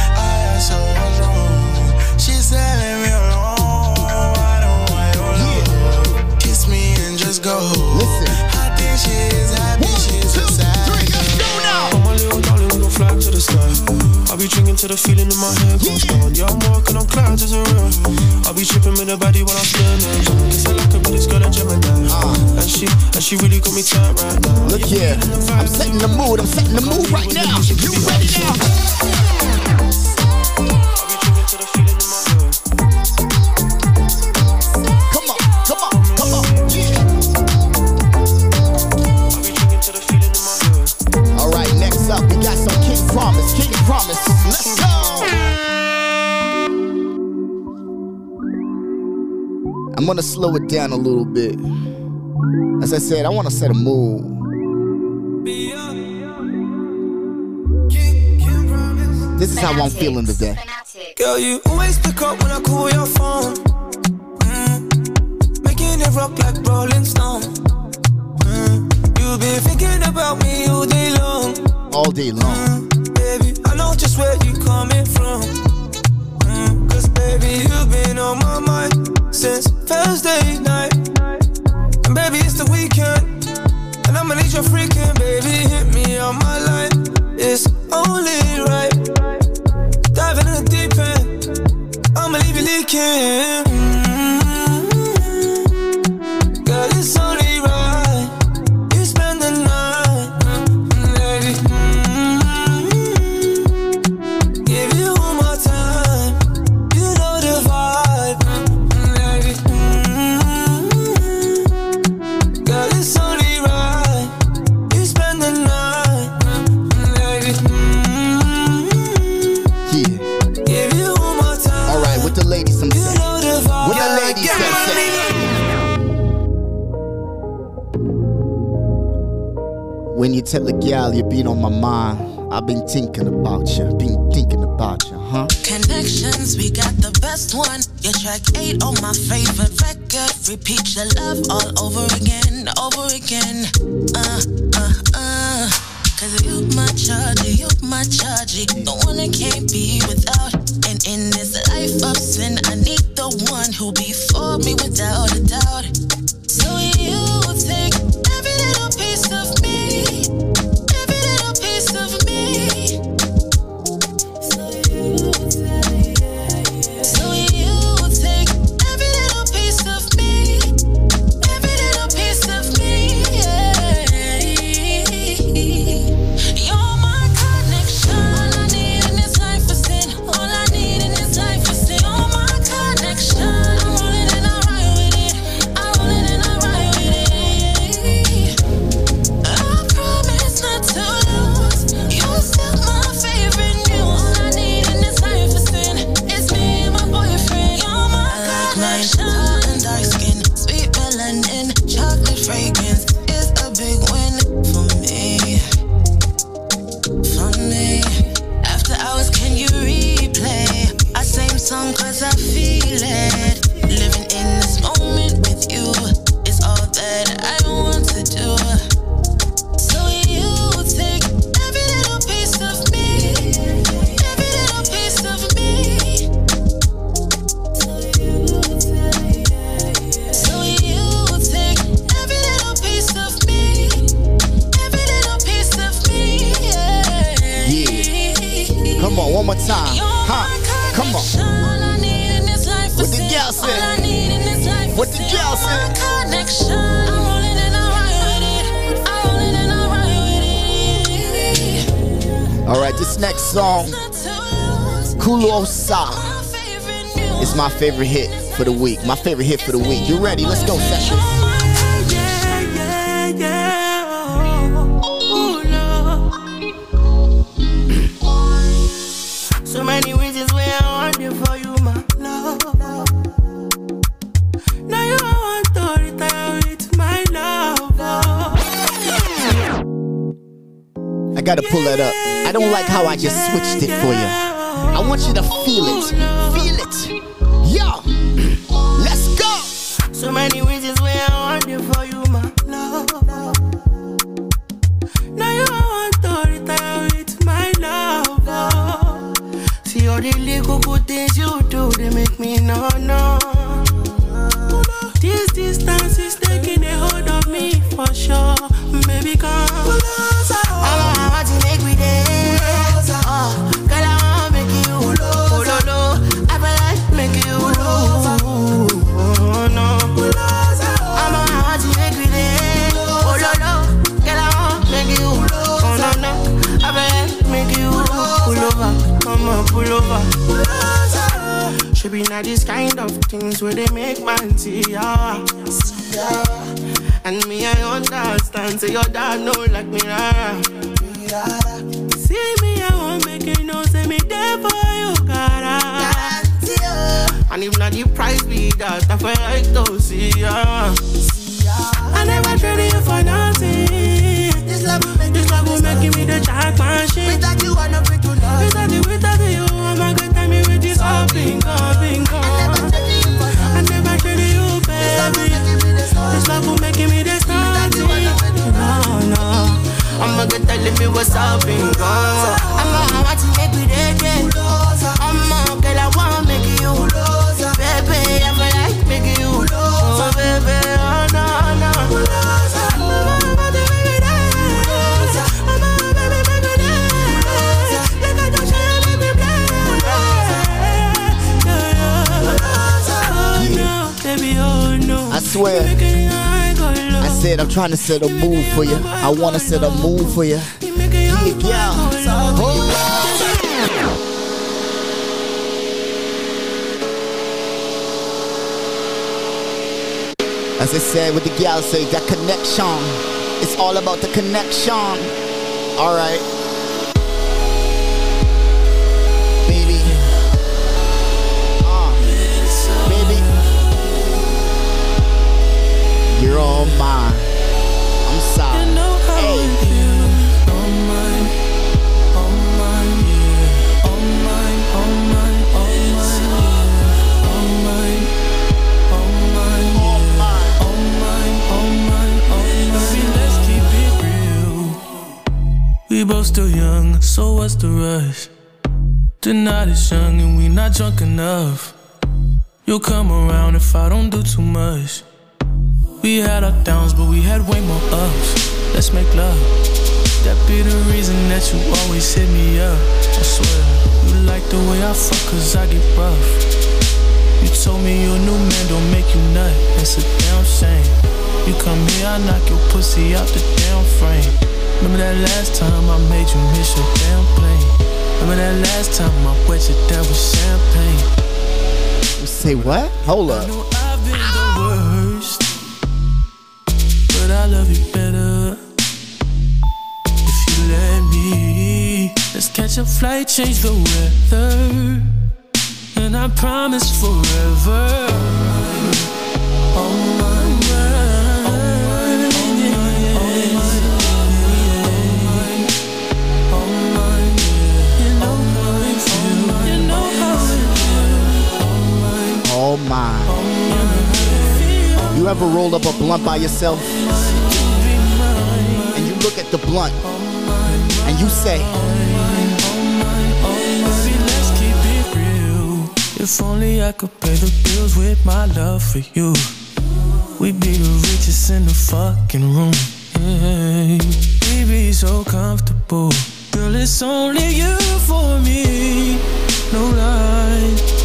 Be drinking to the feeling in my head goes down. Yeah, I'm walking on clouds, it's a real. I'll be tripping with the body while I'm. It's like I with this girl in Gemini. Ah. And she, and she really got me tight right now. Look here. I'm setting the mood. I'm setting the mood right now. You ready now? I'm gonna slow it down a little bit. As I said, I wanna set a mood. This is how I'm feeling today. Girl, you always pick up when I call your phone. Mm. Making it rock like Rolling Stone. Mm. You've been thinking about me all day long. All day long. Mm. Baby, I know just where you coming from. Cause baby, you've been on my mind since Thursday night. And baby, it's the weekend. And I'ma need your freaking baby. Hit me on my line. It's only right. Diving in the deep end. I'ma leave you leaking. Thinking about you, been thinking about you, huh? Connections, we got the best one. Your track eight on my favorite record. Repeat your love all over again, over again. Uh. Favorite hit for the week. My favorite hit for the week. You ready? Let's go, Sessions. Oh, no. So many reasons why I want you for you, my love. Now you want to retire with my love. Oh. I gotta pull that up. I don't like how I just switched it for you. I want you to feel it. Feel it. So many reasons why I want you for you, my love. Now you want to retire with my love. See all the little good things you do, they make me no no. This distance is taking a hold of me for sure, baby. Come. These kind of things where they make man see ya. And me, I understand. Say your dad know like me, rara. See me, I won't make you know. Say me there for you, cara. And if not the price be that, I feel like to see ya. I never traded you for nothing. This love will make This love will make me the jack machine. Without you, I'm not free to love. Without you, time with this all bingo, bingo. I never traded you, baby. This love will make me starting. No, no. I'm a good telling me what's up, bingo. I'm a want to make dance. I said I'm trying to set a mood for you. I wanna set a mood for you. Yeah, yeah. As I said with the gal say that connection. It's all about the connection. Alright. Mine. Baby, let's keep it real. We both still young, so what's the rush? The night is young and we not drunk enough. You'll come around if I don't do too much. We had our downs, but we had way more ups. Let's make love. That be the reason that you always hit me up. I swear, you like the way I fuck, cause I get rough. You told me your new man don't make you nut. That's a damn shame. You come here, I knock your pussy out the damn frame. Remember that last time I made you miss your damn plane? Remember that last time I wet you down with champagne? You say what? Hold up. I love you better. If you let me, let's catch a flight, change the weather, and I promise forever. All mine, You ever rolled up a blunt by yourself and you look at the blunt and you say. If only I could pay the bills with my love for you. We'd be the richest in the fucking room. Yeah. We'd be so comfortable. Girl, it's only you for me. No lie,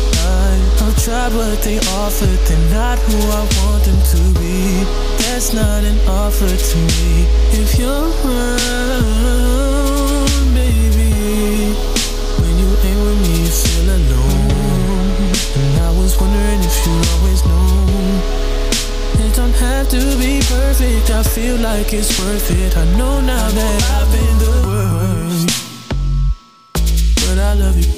I'll try, they offer. They're not who I want them to be. That's not an offer to me. If you're around, baby. When you ain't with me, you feel alone. And I was wondering if you always know. It don't have to be perfect. I feel like it's worth it. I know now that I've been the worst. But I love you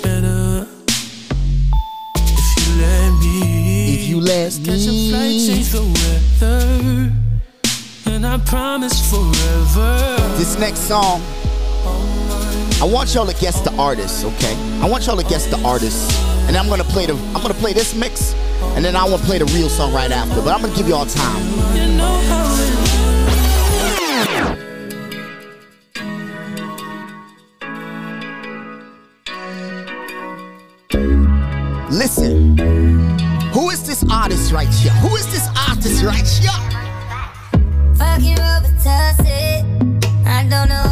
let Catch a flight, change the weather. And I promise forever. This next song, I want y'all to guess the artist, okay? I want y'all to guess the artist. And I'm gonna play the I'm gonna play this mix, and then I wanna play the real song right after. But I'm gonna give y'all time. You know Listen. Who is this artist right here? Who is this artist right here? Fucking I don't know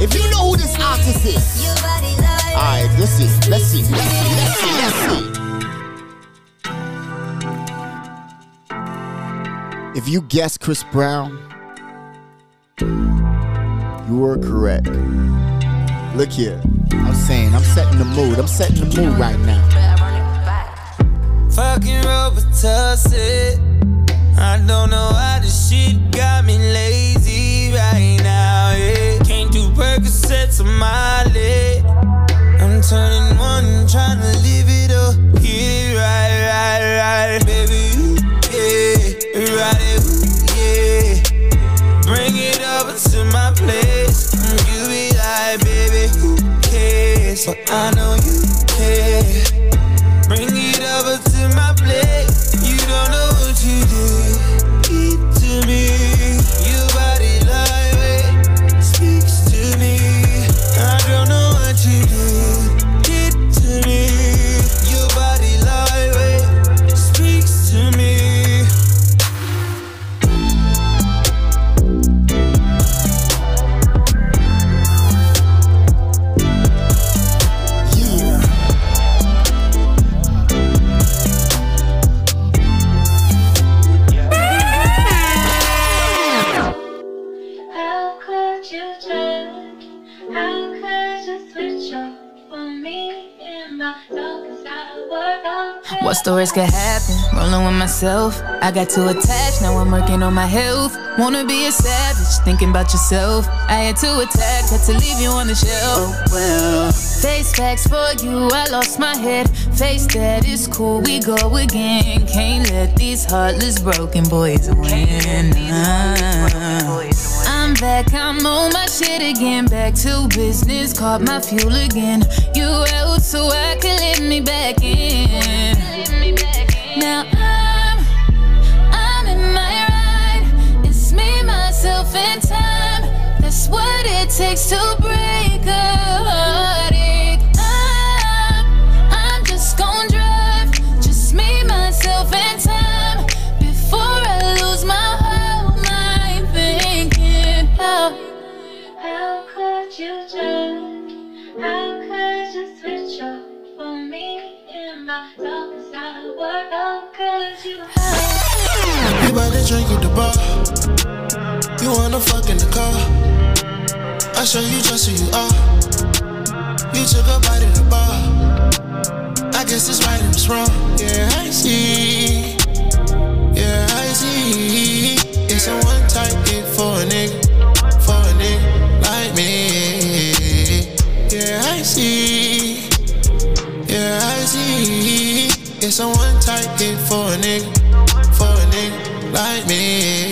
if you know who this artist is, alright, let's see, let's see, let's see, let's see, let's see. If you guess Chris Brown, you were correct. Look here, I'm saying, I'm setting the mood. I'm setting the mood right now. Fucking Robitussin. I don't know how this shit got me lazy right now. Yeah. Percocets on my leg. I'm turning one, trying to live it up. Get it right, right, right, baby. Yeah, right, yeah. Bring it over to my place. You be like, baby, who cares? But I know you care. Bring it over to my What's the worst could happen? Rolling with myself. I got too attached, now I'm working on my health. Wanna be a savage, thinking about yourself. I had to attack, had to leave you on the shelf. Oh well. Face facts for you, I lost my head. Face that is cool, we go again. Can't let these heartless broken boys win. Uh. I'm back, I'm on my shit again. Back to business, caught my fuel again. You out so I can let me back in. What it takes to break a heartache. I'm, I'm just gon' drive. Just me, myself, and time. Before I lose my whole mind thinking how. How could you turn? How could you switch up for me in my darkest hour? How could you? You buy the drink at the bar. You wanna fuck in the car. I show you just who you are. You took a bite of the bar. I guess it's right and it's wrong. Yeah, I see. Yeah, I see. It's a one type hit for a nigga. For a nigga like me. Yeah, I see. Yeah, I see. It's a one type hit for a nigga. For a nigga like me.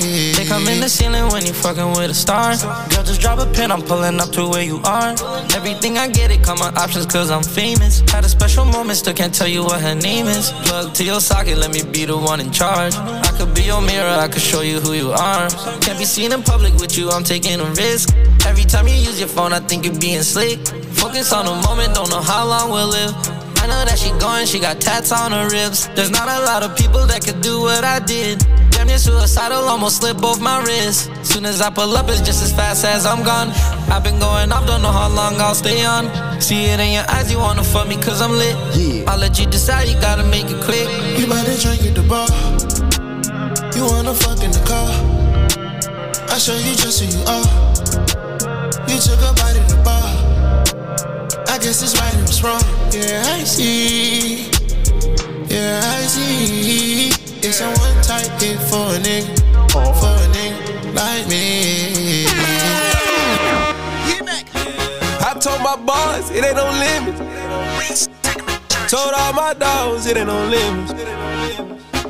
Come in the ceiling when you fucking with a star. Girl, just drop a pin, I'm pulling up to where you are. Everything I get, it come on options cause I'm famous. Had a special moment, still can't tell you what her name is. Plug to your socket, let me be the one in charge. I could be your mirror, I could show you who you are. Can't be seen in public with you, I'm taking a risk. Every time you use your phone, I think you're being slick. Focus on the moment, don't know how long we'll live. I know that she going, she got tats on her ribs. There's not a lot of people that could do what I did. Suicidal, almost slip both my wrists. Soon as I pull up, it's just as fast as I'm gone. I've been going off, don't know how long I'll stay on. See it in your eyes, you wanna fuck me cause I'm lit. Yeah. I'll let you decide, you gotta make it quick. You buy the drink at the bar. You wanna fuck in the car. I show you just who you are. You took a bite of the bar. I guess it's right and it's wrong. Yeah, I see. Yeah, I see. It's a one type hit for a nigga. For a nigga like me. I told my boys it ain't no limits. Told all my dogs it ain't no limits.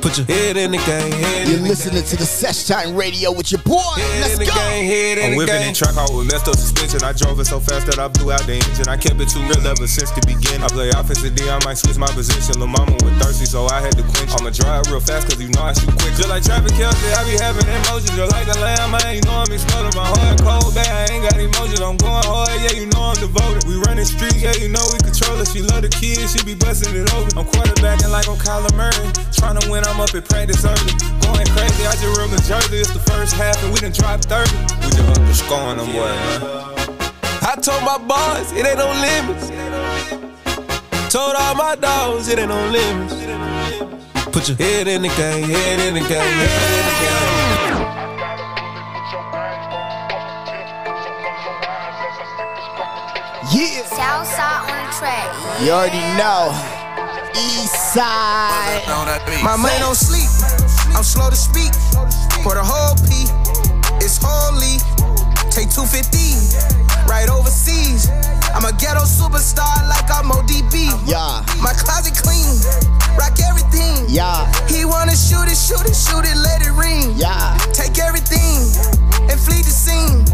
Put your head in the game, head You're in the listening to the Sesh Time Radio with your boy. Head Let's in go. game, head I'm whipping game. and track out with messed up suspension. I drove it so fast that I blew out the engine. I kept it too real ever since the beginning. I play offensive D, I might switch my position. Lil' mama was thirsty, so I had to quench. I'ma drive real fast, cause you know I shoot quick. Just like Travis Kelce, I be having emotions. Just like a lamb, man, you know I'm exploding. My heart cold, bad, I ain't got emotions. I'm going hard, yeah, you know I'm devoted. We running streets, yeah, you know we control it. She love the kids, she be busting it over. I'm quarterbacking like I'm Kyler Murray. Trying to win, I'm up at practice early. Going crazy, I just real New Jersey. It's the first half, and we done dropped 30. We just up the scoring them boy, man. I told my boys it ain't no limits. Told all my dogs it ain't no limits. Put your head in the game, head in the game, head in the game. Yeah. Southside on the track. You already know. East side. My money don't sleep. I'm slow to speak. For the whole P, it's holy. Take 250 right overseas. I'm a ghetto superstar like I'm ODB. Yeah. My closet clean. Rock everything. Yeah. He wanna shoot it, shoot it, shoot it, let it ring. Yeah. Take everything and flee the scene.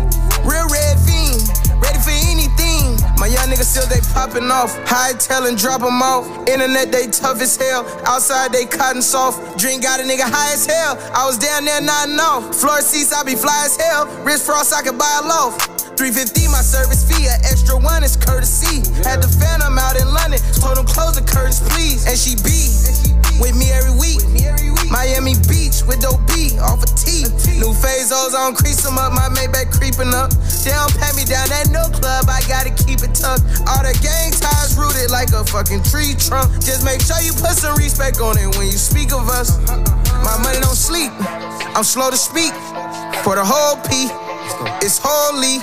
Real red fiend, ready for anything. My young niggas still they popping off. High tell and drop 'em off. Internet they tough as hell. Outside they cotton soft. Drink got a nigga high as hell. I was down there nodding off. Floor seats I be fly as hell. Wrist frost I could buy a loaf. 350 my service fee, an extra one is courtesy. Had the phantom out in London, told him close the curtains please. And she be with me every week. Miami Beach with dope B off a T. New Fazos on crease them up, my Maybach creeping up. They don't pat me down at no club, I gotta keep it tucked. All the gang ties rooted like a fucking tree trunk. Just make sure you put some respect on it when you speak of us. My money don't sleep, I'm slow to speak. For the whole P, it's holy.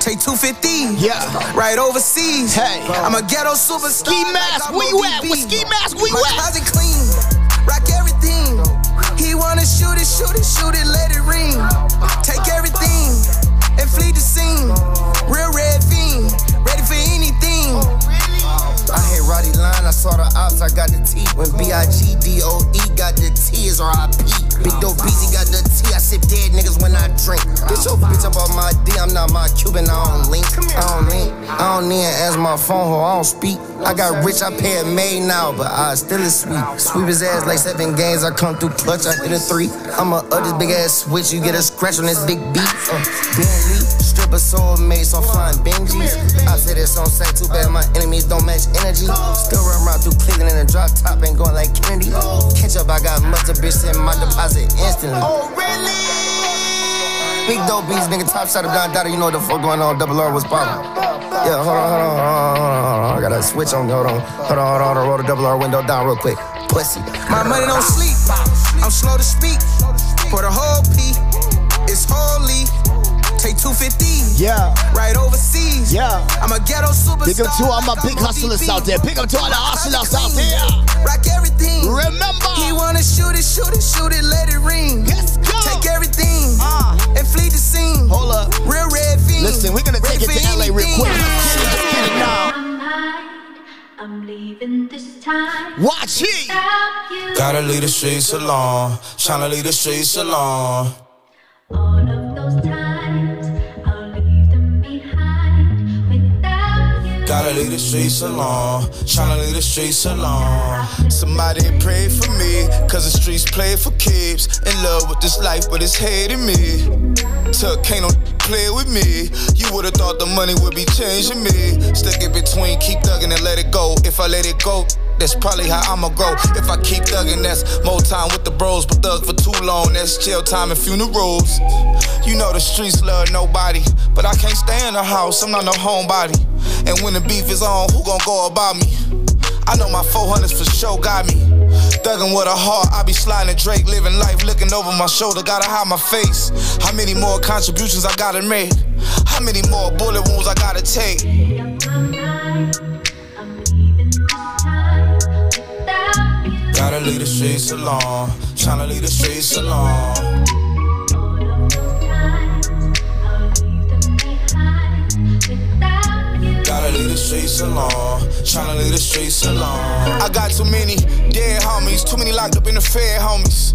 Take 250, Yeah. right overseas. Hey. I'm a ghetto superstar. Ski mask, like where you at? With ski mask, where you at? closet clean, rock everything. He wanna shoot it, shoot it, shoot it, let it ring. Take everything and flee the scene. Real red fiend, Roddy line, I saw the ops, I got the T. When B-I-G-D-O-E got the T is R-I-P. Big dope BZ got the T, I sip dead niggas when I drink. Get your bitch up off my D, I'm not my Cuban, I don't link. I don't link, I don't need answer my phone, ho, I don't speak. I got rich, I pay a maid now, but I still is sweet. Sweep his ass like seven games, I come through clutch, I hit a three. I'ma up this big ass switch, you get a scratch on this big beat. Uh, Bentley, stripper soulmate, so I'm flying Benjis. I said this on set, too bad my enemies don't match energy. Still run around through Cleveland in a drop top, ain't going like Kennedy. Catch up, I got mustard bitch in my deposit instantly. Oh, really? Big dope beats, nigga, top shot of Don Dada, you know what the fuck going on, double R was poppin'. Yeah, hold on, hold on, hold on, hold on, hold on. I gotta switch on, hold on, hold on, hold on, roll the double R window down real quick. Pussy. My money don't sleep. I'm slow to speak. For the whole P, it's holy. Take 250. Yeah. Right overseas. Yeah. I'm a ghetto superstar. Big up to all my like big hustlers ODB. out there. Big up to all the hustlers out there. Rock everything. Remember. He wanna shoot it, shoot it, shoot it, let it ring. Let's go. Take everything Ah. and flee the scene. Hold up. Real red fiend. Listen, we're gonna take Ready it to for LA real quick. Let's get it, let's get it now. I'm leaving this time. Watch it. Without. Gotta leave the streets alone. Tryna leave the streets alone. All of those times, Gotta leave the streets alone. Tryna leave the streets alone. Somebody pray for me, cause the streets play for keeps. In love with this life, but it's hating me. Tuck can't no play with me. You would've thought the money would be changing me. Stick it between, keep thugging and let it go. If I let it go, that's probably how I'ma grow. If I keep thugging, that's more time with the bros. But thug for too long, that's jail time and funerals. You know the streets love nobody, but I can't stay in the house. I'm not no homebody. And when the beef is on, who gon' go about me? I know my 400s for sure got me. Thuggin' with a heart, I be sliding Drake, living life, looking over my shoulder, gotta hide my face. How many more contributions I gotta make? How many more bullet wounds I gotta take? Gotta leave the streets alone, tryna leave the streets alone. Gotta leave the streets alone, tryna leave the streets alone. I got too many dead homies, too many locked up in the fed homies.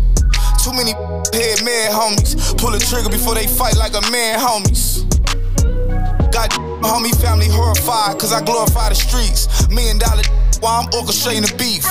Too many head mad homies. Pull the trigger before they fight like a man homies. Got homie family horrified, cause I glorify the streets. Million dollar while I'm orchestrating the beef.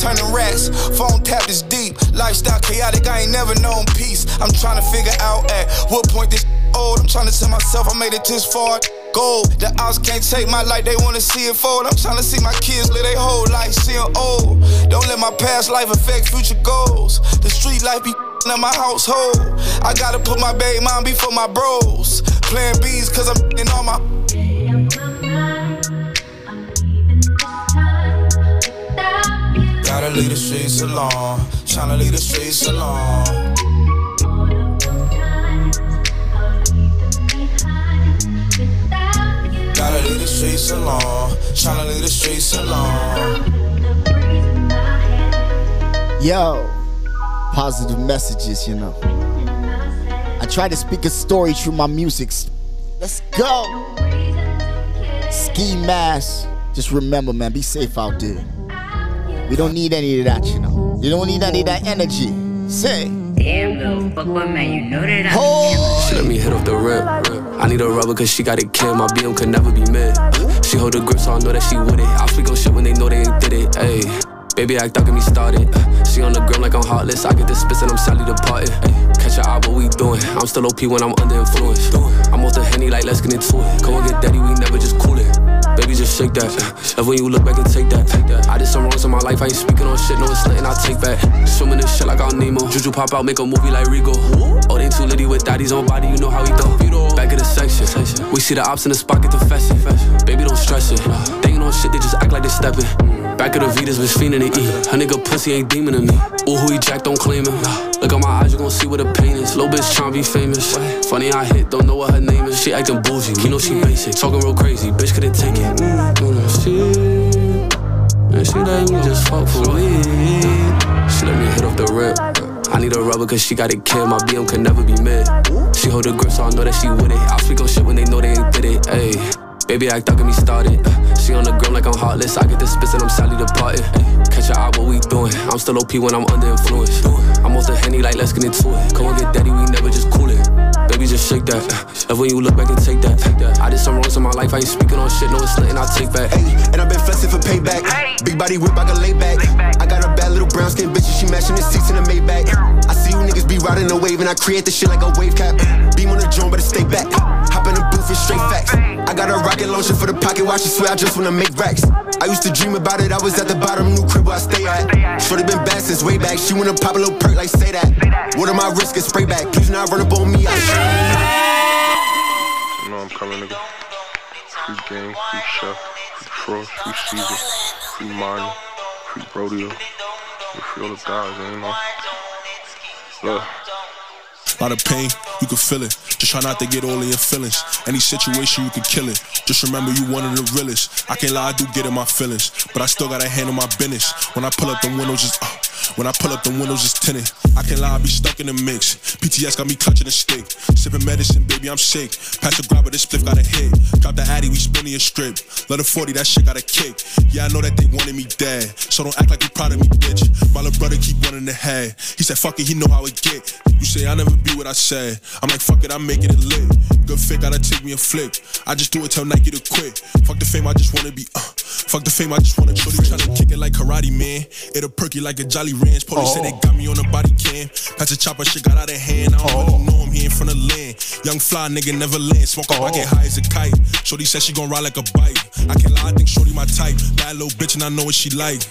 Turning racks, phone tap is deep. Lifestyle chaotic, I ain't never known peace. I'm trying to figure out at what point this old. I'm trying to tell myself I made it this far. Gold, the odds can't take my life, they wanna see it fold. I'm trying to see my kids live their whole life, seeing old. Don't let my past life affect future goals. The street life be in my household. I gotta put my baby mom before my bros. Plan B's, cause I'm in all my. Gotta leave the streets alone. Tryna leave the streets alone. Streets alone. Tryna leave the streets alone. Yo, positive messages, you know. I try to speak a story through my music. Let's go. Ski mask. Just remember, man, be safe out there. We don't need any of that, you know. You don't need any of that energy. Say. Damn, little fuckboy, man, you know that I'm Oh. She let me hit off the rip. I need a rubber cause she got a kid. My BM could never be mid. She hold the grip so I know that she with it. I speak on shit when they know they ain't did it. Ayy. Baby act get me started. She on the gram like I'm heartless. I get the spits and I'm sadly departed. Catch your eye, what we doing? I'm still OP when I'm under influence. I'm off the henny like let's get into it. Come on, get daddy, we never just cool it. Baby, just shake that. Love when you look back and take that. I did some wrongs in my life, I ain't speaking on shit, no, it's nothing I take back. Swimming this shit like I'm Nemo. Juju pop out, make a movie like Rigo. Oh, they too litty with daddy's on body, you know how he go. Back of the section. We see the ops in the spot, get the fashion. Baby, don't stress it. They ain't on shit, they just act like they stepping. Back of the Vitas, bitch fiending to eat. Her nigga pussy ain't demon to me. Ooh, who he jack, don't claim him. Look at my eyes, you gon' see what the pain is. Little bitch tryna be famous. Funny, I hit, don't know what her name is. She acting bougie, you know she basic. Talking real crazy, bitch couldn't take it. Mm, shit. And she let me just fuck for me. She let me hit off the rip. I need a rubber cause she got a kid. My BM could never be met. She hold the grip so I know that she with it. I speak on shit when they know they ain't did it. Ayy. Baby act get me started. She on the gram like I'm heartless. I get the spits and I'm sadly departed. Catch your eye, what we doing? I'm still OP when I'm under influence. I'm off the henny like let's get into it. Come on, get daddy, we never just cool it. Baby, just shake that. Love when you look back and take that. I did some wrongs in my life, I ain't speaking on shit, no, it's nothing I take back. And I've been flexing for payback. Big body whip, I can lay back. I got a bad little brown skin bitch, and she matching the seats in the Maybach. I see you niggas be riding the wave, and I create the shit like a wave cap. Beam on the drone, better stay back. Hop in the and straight facts. I got a rocket launcher for the pocket watch, I swear I just wanna make racks. I used to dream about it, I was at the bottom, new crib where I stay at. Shorty been bad since way back, she wanna pop a little perk like say that. What am my risk get spray back? Please not run up on me, I know I'm coming, nigga. Free game, free chef, free frost, free Caesar, free Marty, free Rodeo. You feel the guys, you know. Look. Lot of pain, you can feel it. Just try not to get all of your feelings. Any situation, you can kill it. Just remember you one of the realest. I can't lie, I do get in my feelings. But I still gotta handle my business. When I pull up the windows, just uh, when I pull up the windows, just tinted. I can't lie, I be stuck in the mix. PTS got me clutching a stick. Sipping medicine, baby, I'm sick. Pass the grabber, this spliff got a hit. Drop the Addy, we spinning a strip. Let a 40, that shit got a kick. Yeah, I know that they wanted me dead. So don't act like you proud of me, bitch. My little brother keep running the head. He said, fuck it, he know how it get. You say I never be what I said. I'm like, fuck it, I'm making it lit. Good fit, gotta take me a flick. I just do it, tell Nike to quit. Fuck the fame, I just wanna be, uh. Fuck the fame, I just wanna Shorty tryna kick it like karate, man. It'll perky like a Jolly Ranch. Police say they oh. got me on the body cam. Pass the chopper, shit got out of hand. I don't really oh. know him, he in front of land. Young fly nigga never land. Smoke up, I get oh. high as a kite. Shorty said she gon' ride like a bike. I can't lie, I think Shorty my type. Bad little bitch and I know what she like.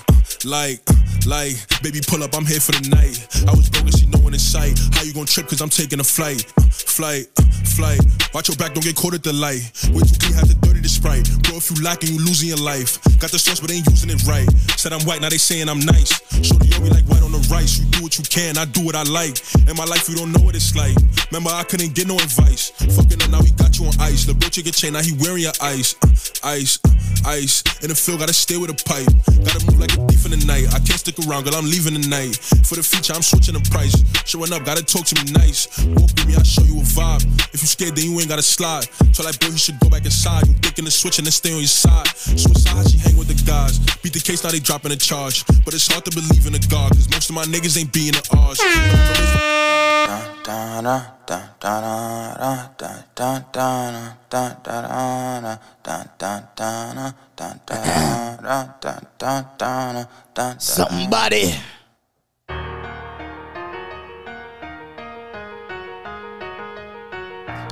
Like, like, baby, pull up, I'm here for the night. I was broke and she know one in sight. How you gon' trip? Cause I'm taking a flight. Flight, flight. Watch your back, don't get caught at the light. Way too clean, have to dirty the sprite. Bro, if you lacking, you losing your life. Got the sauce, but ain't using it right. Said I'm white, now they saying I'm nice. Shorty, yo, me like white on the rice. You do what you can, I do what I like. In my life, you don't know what it's like. Remember, I couldn't get no advice. Fucking up, now he got you on ice. The bro chicken chain, now he wearing your ice. Uh, ice, uh, ice. In the field, gotta stay with a pipe. Gotta move like a thief in the night. I can't stick around, girl, I'm leaving tonight. For the future, I'm switching the price. Showing up, gotta talk to me nice. Walk with me, I'll show you a vibe. If you scared, then you ain't gotta slide. Tell that boy you should go back inside. You thinking the switch and stay on your side. Suicide, she hang with the guys. Beat the case, now they dropping a charge. But it's hard to believe in a God, cause most of my niggas ain't being the odds. Somebody.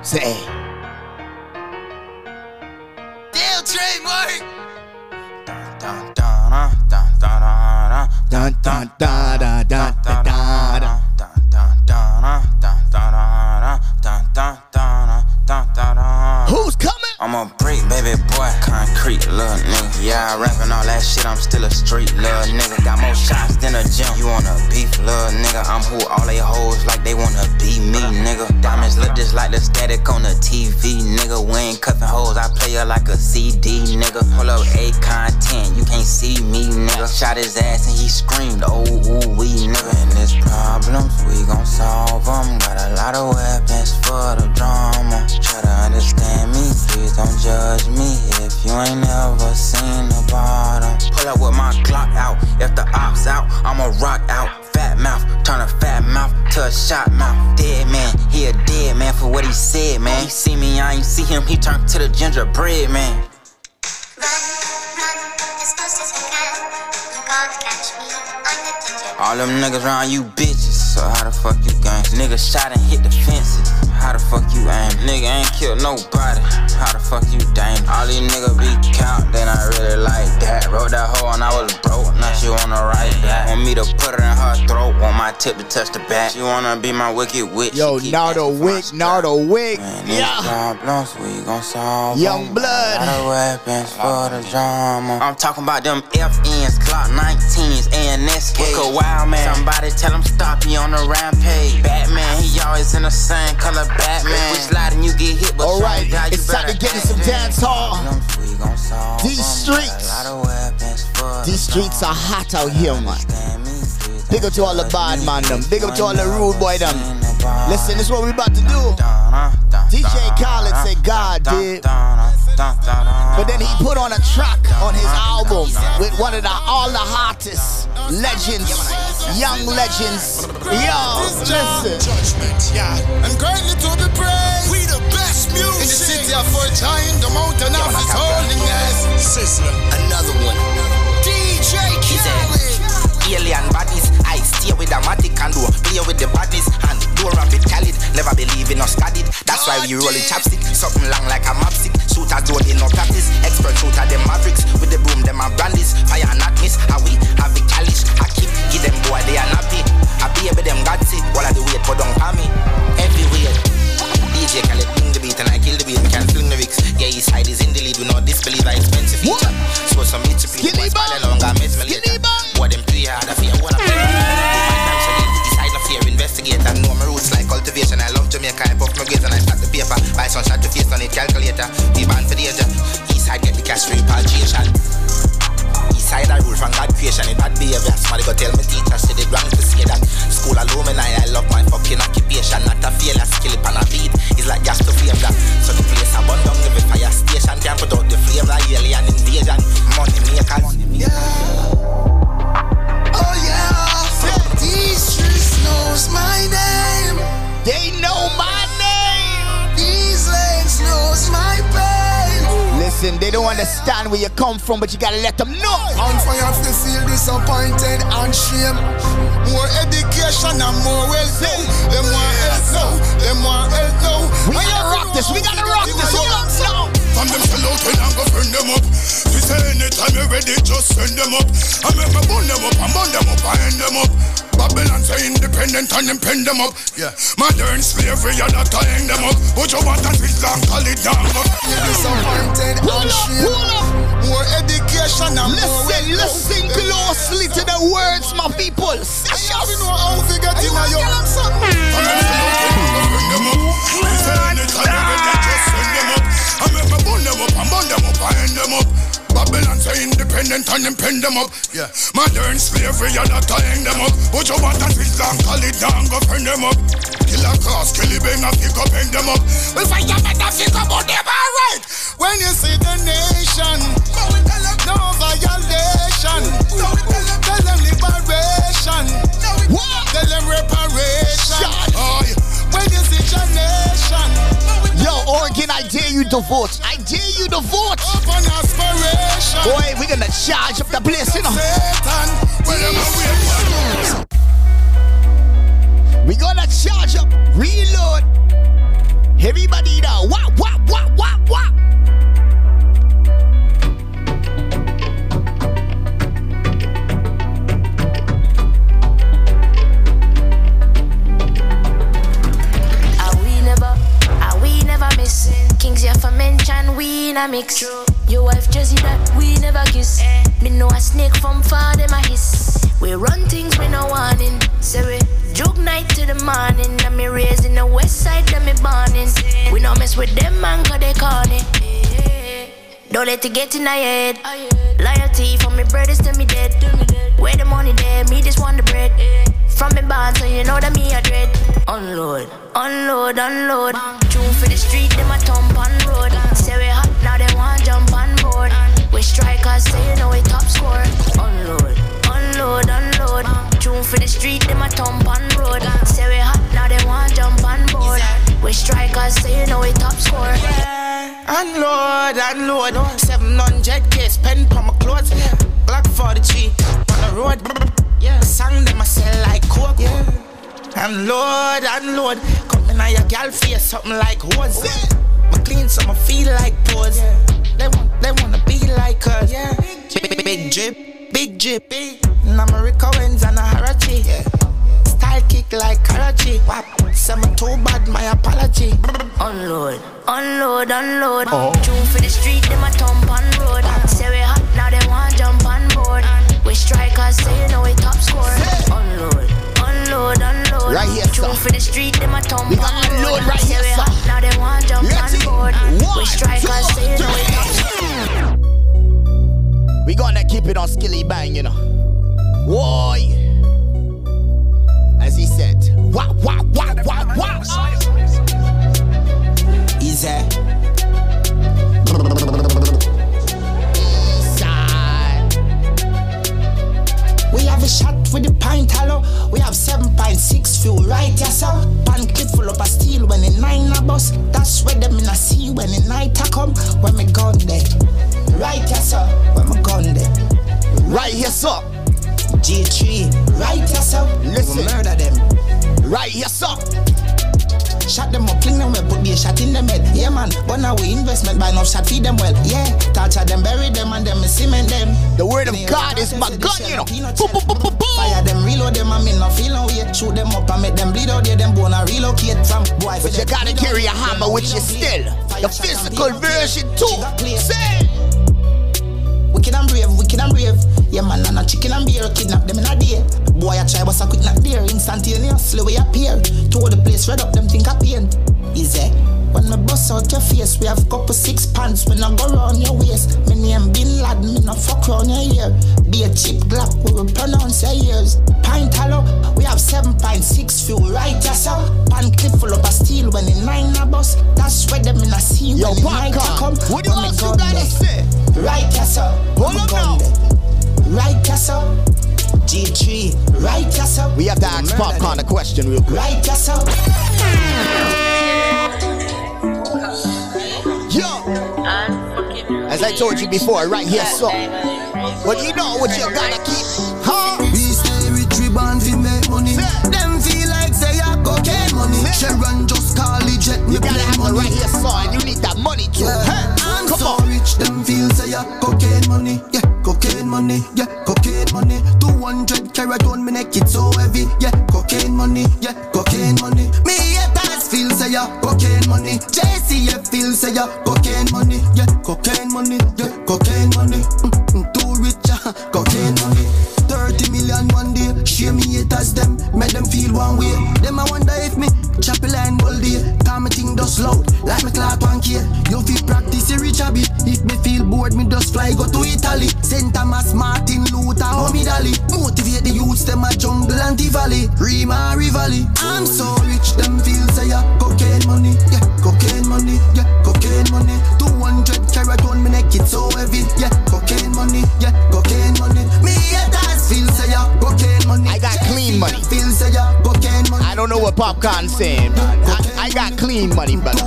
Say. Damn, trademark. Dun dun dun dun dun dun dun. a brick, baby boy. Concrete, little nigga. Yeah, I rapping all that shit, I'm still a street, little nigga. Got more shots than a gym. You wanna beef, little nigga? I'm who all they hoes like they wanna be me, nigga. Diamonds look just like the static on the TV, nigga. We ain't cuffing hoes, I play her like a CD, nigga. Pull up A content, you can't see me, nigga. Shot his ass and he screamed, oh, ooh, we nigga. And there's problems, we gon' solve them. Got a lot of weapons for the drama. Try to understand me, please don't judge me if you ain't never seen the bottom. Pull up with my clock out, if the ops out, I'ma rock out. Fat mouth, turn a fat mouth to a shot mouth. Dead man, he a dead man for what he said, man. He see me, I ain't see him, he turned to the gingerbread man. All them niggas around you bitches, so how the fuck you gang? Niggas shot and hit the fences, how the fuck you aim? Nigga ain't killed nobody, how the fuck you dang? All these niggas be count, then I really like that. Wrote that hoe and I was broke, now she wanna write back. Want me to put her in her throat, want my tip to touch the back. She wanna be my wicked witch. Yo, Nardo Wick, Nardo Wick. These Yeah. problems we gon' solve. Young them. blood. Lot of weapons for the drama. I'm talking about them FNs, Glock 19s, and SK. Look a wild man. Somebody tell him stop, he on a rampage. Batman, he always in the same color. Batman. We slide and you get hit, but All right, die, it's time to get in some dance hall. We gon' solve These streets, Got a lot of weapons for these streets are hot out here, man. Big up to all the bad man them. Big up to all the rude boy them. Listen, this is what we about to do. DJ Khaled said God did. But then he put on a track on his album with one of the all the hottest legends, young legends. Yo, listen. Judgment, yeah. And greatly to be praised. We the best music. In the city of Fort Giant, the mountain of his holiness. Sizzla. Another one. DJ Khaled. Alien bodies, I with the matic and do play with the bodies and do rabbit Khalid. Never believe in or studied. That's why we rolling chapstick, something long like a mapstick. Shooters do they no practice. Expert shooter them mavericks with the boom them and brandies. Fire and not miss. How we have the calish. I keep give them boy they are nappy. I be with them gutsy while I do wait for don't me. Everywhere. DJ Khaled bring the beat and I kill the beat. Can fling the lyrics. Yeah, his side is in the lead. We know disbelieve I expensive feature. So some itchy please. Boys fall along. I met me later. Boy them three hard. I fear what I'm His side no fear. Investigate and know my roots like cultivation. I love Jamaica. I puff my grades and I start the paper. Buy some shot to face on it. Calculator. We born for the age. East side get the cash repatriation. East side I rule from God creation. If bad behavior, somebody go tell me teacher. Say they wrong to say that. School alumni, I love my fucking occupation. Not a failure, skill it a beat. It's like gas to flame that. So the place I burn down every fire station. Can't put out the flame like alien invasion. Money makers. Oh yeah. These streets knows my name. They know my name. These lanes knows. Listen, they don't understand where you come from, but you gotta let them know. On fire to feel disappointed and shame. More education and more wealth now. Them want help now. Them want help now. We gotta rock this. We gotta rock this. Hold on, slow. From them sell out when I go burn them up. We say anytime you're ready, just send them up. I make me burn them up and burn them up and end them up. Babylon say independent and them pen them up. Yeah, modern slavery and that I hang them up. But you want that with long call it down up. You're disappointed and shame. More education and more Listen, listen closely to the words, my people. Yeah, we know how we get in a yo. From them sell out when I go burn them up. We say anytime you're ready, just send them up. I make me burn them up and burn them up and end them up. Babylon say independent and them pen them up. Yeah, modern slavery and that I hang them up. But you want that with long call it down, go burn them up. Kill a cross, kill a bang, and pick up hang them up. Well, fire better think about them, alright. When you see the nation, no violation. Tell them liberation. Tell them reparation. Oh, yeah. When you see your nation. Yo, Oregon, I dare you to vote. I dare you to vote. Open aspiration. Boy, we're gonna charge up the place, you know. We gonna charge up, reload. Everybody now, wah, wah, wah, wah, wah. promising. Kings here for mention, we in a mix. Your wife Jersey that we never kiss. Eh. Me know a snake from far, them a hiss. We run things we no warning. Say we joke night to the morning. And me raised in the west side, that me burning. We no mess with them, man, cause they it. Don't let it get in my head. Loyalty for me brothers to me dead. Where the money there, me just want the bread. From me band, so you know that me a dread. Unload, unload, unload. June for the street, them a thump on road. Say we hot, now they want jump on board. We strikers, say you know we top score. Unload, unload, unload. June for the street, them a thump on road. Say we hot now they want jump on board. We strikers, so you know we top score. And Lord, and Lord, 700 k spend on my clothes. Black 43 on the road. Yeah, sang them I sell like coke. Yeah. And lord, and lord, Coming on your gal face, something like hoes. Yeah. My clean, so my feel like pose. Yeah. They want, they wanna be like us. Yeah. Big, big, big big drip, big drip. Big. America, wins and a Harachi. Yeah side kick like Karachi. Wap, say too bad, my apology. Unload, unload, unload. Oh. Tune for the street, then my thump told you before, right here, so. But you know what you gotta keep. don't know what popcorn saying. I, I got clean money, brother.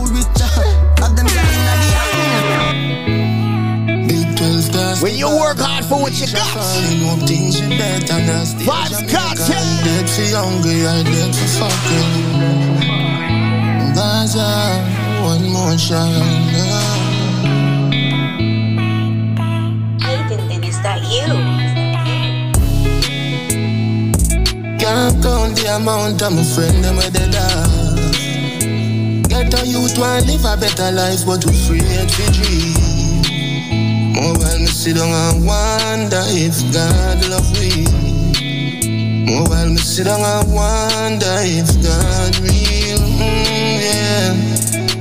When you work hard for what you got, Vybz Kartel. One more shot. Can't count the amount of my friend them where they die. Get a youth want live a better life, but we free and we dream. More while me sit down and wonder if God love me. More while me sit down and wonder if God real. Mm, yeah,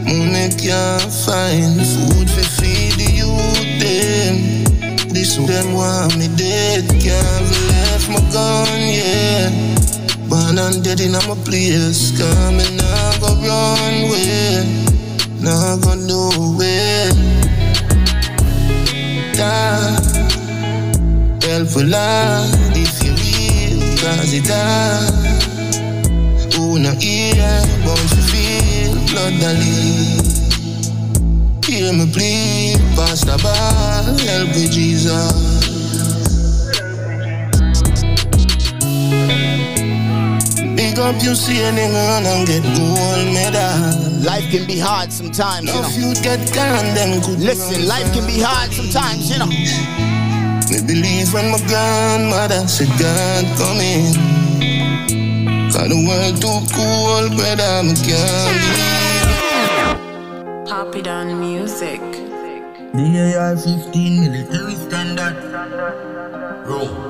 money can't find food for feed the youth them. This them want me dead, can't believe left my gun, yeah. Born and dead in my place, coming now go run way, now I go nowhere. God, help a lot if you will, cause it hard. Who not but you feel blood that leak. Hear me plead, Pastor Ball, help me Jesus. Up you see a nigga run and get gold medal. Life can be hard sometimes, you know. If you get gone, then could Listen, life can be hard sometimes, you know. Me believe when my grandmother said God come in. Cause the world too cold, brother, me can't believe. Pop it on music. The AR-15 military standard. Room.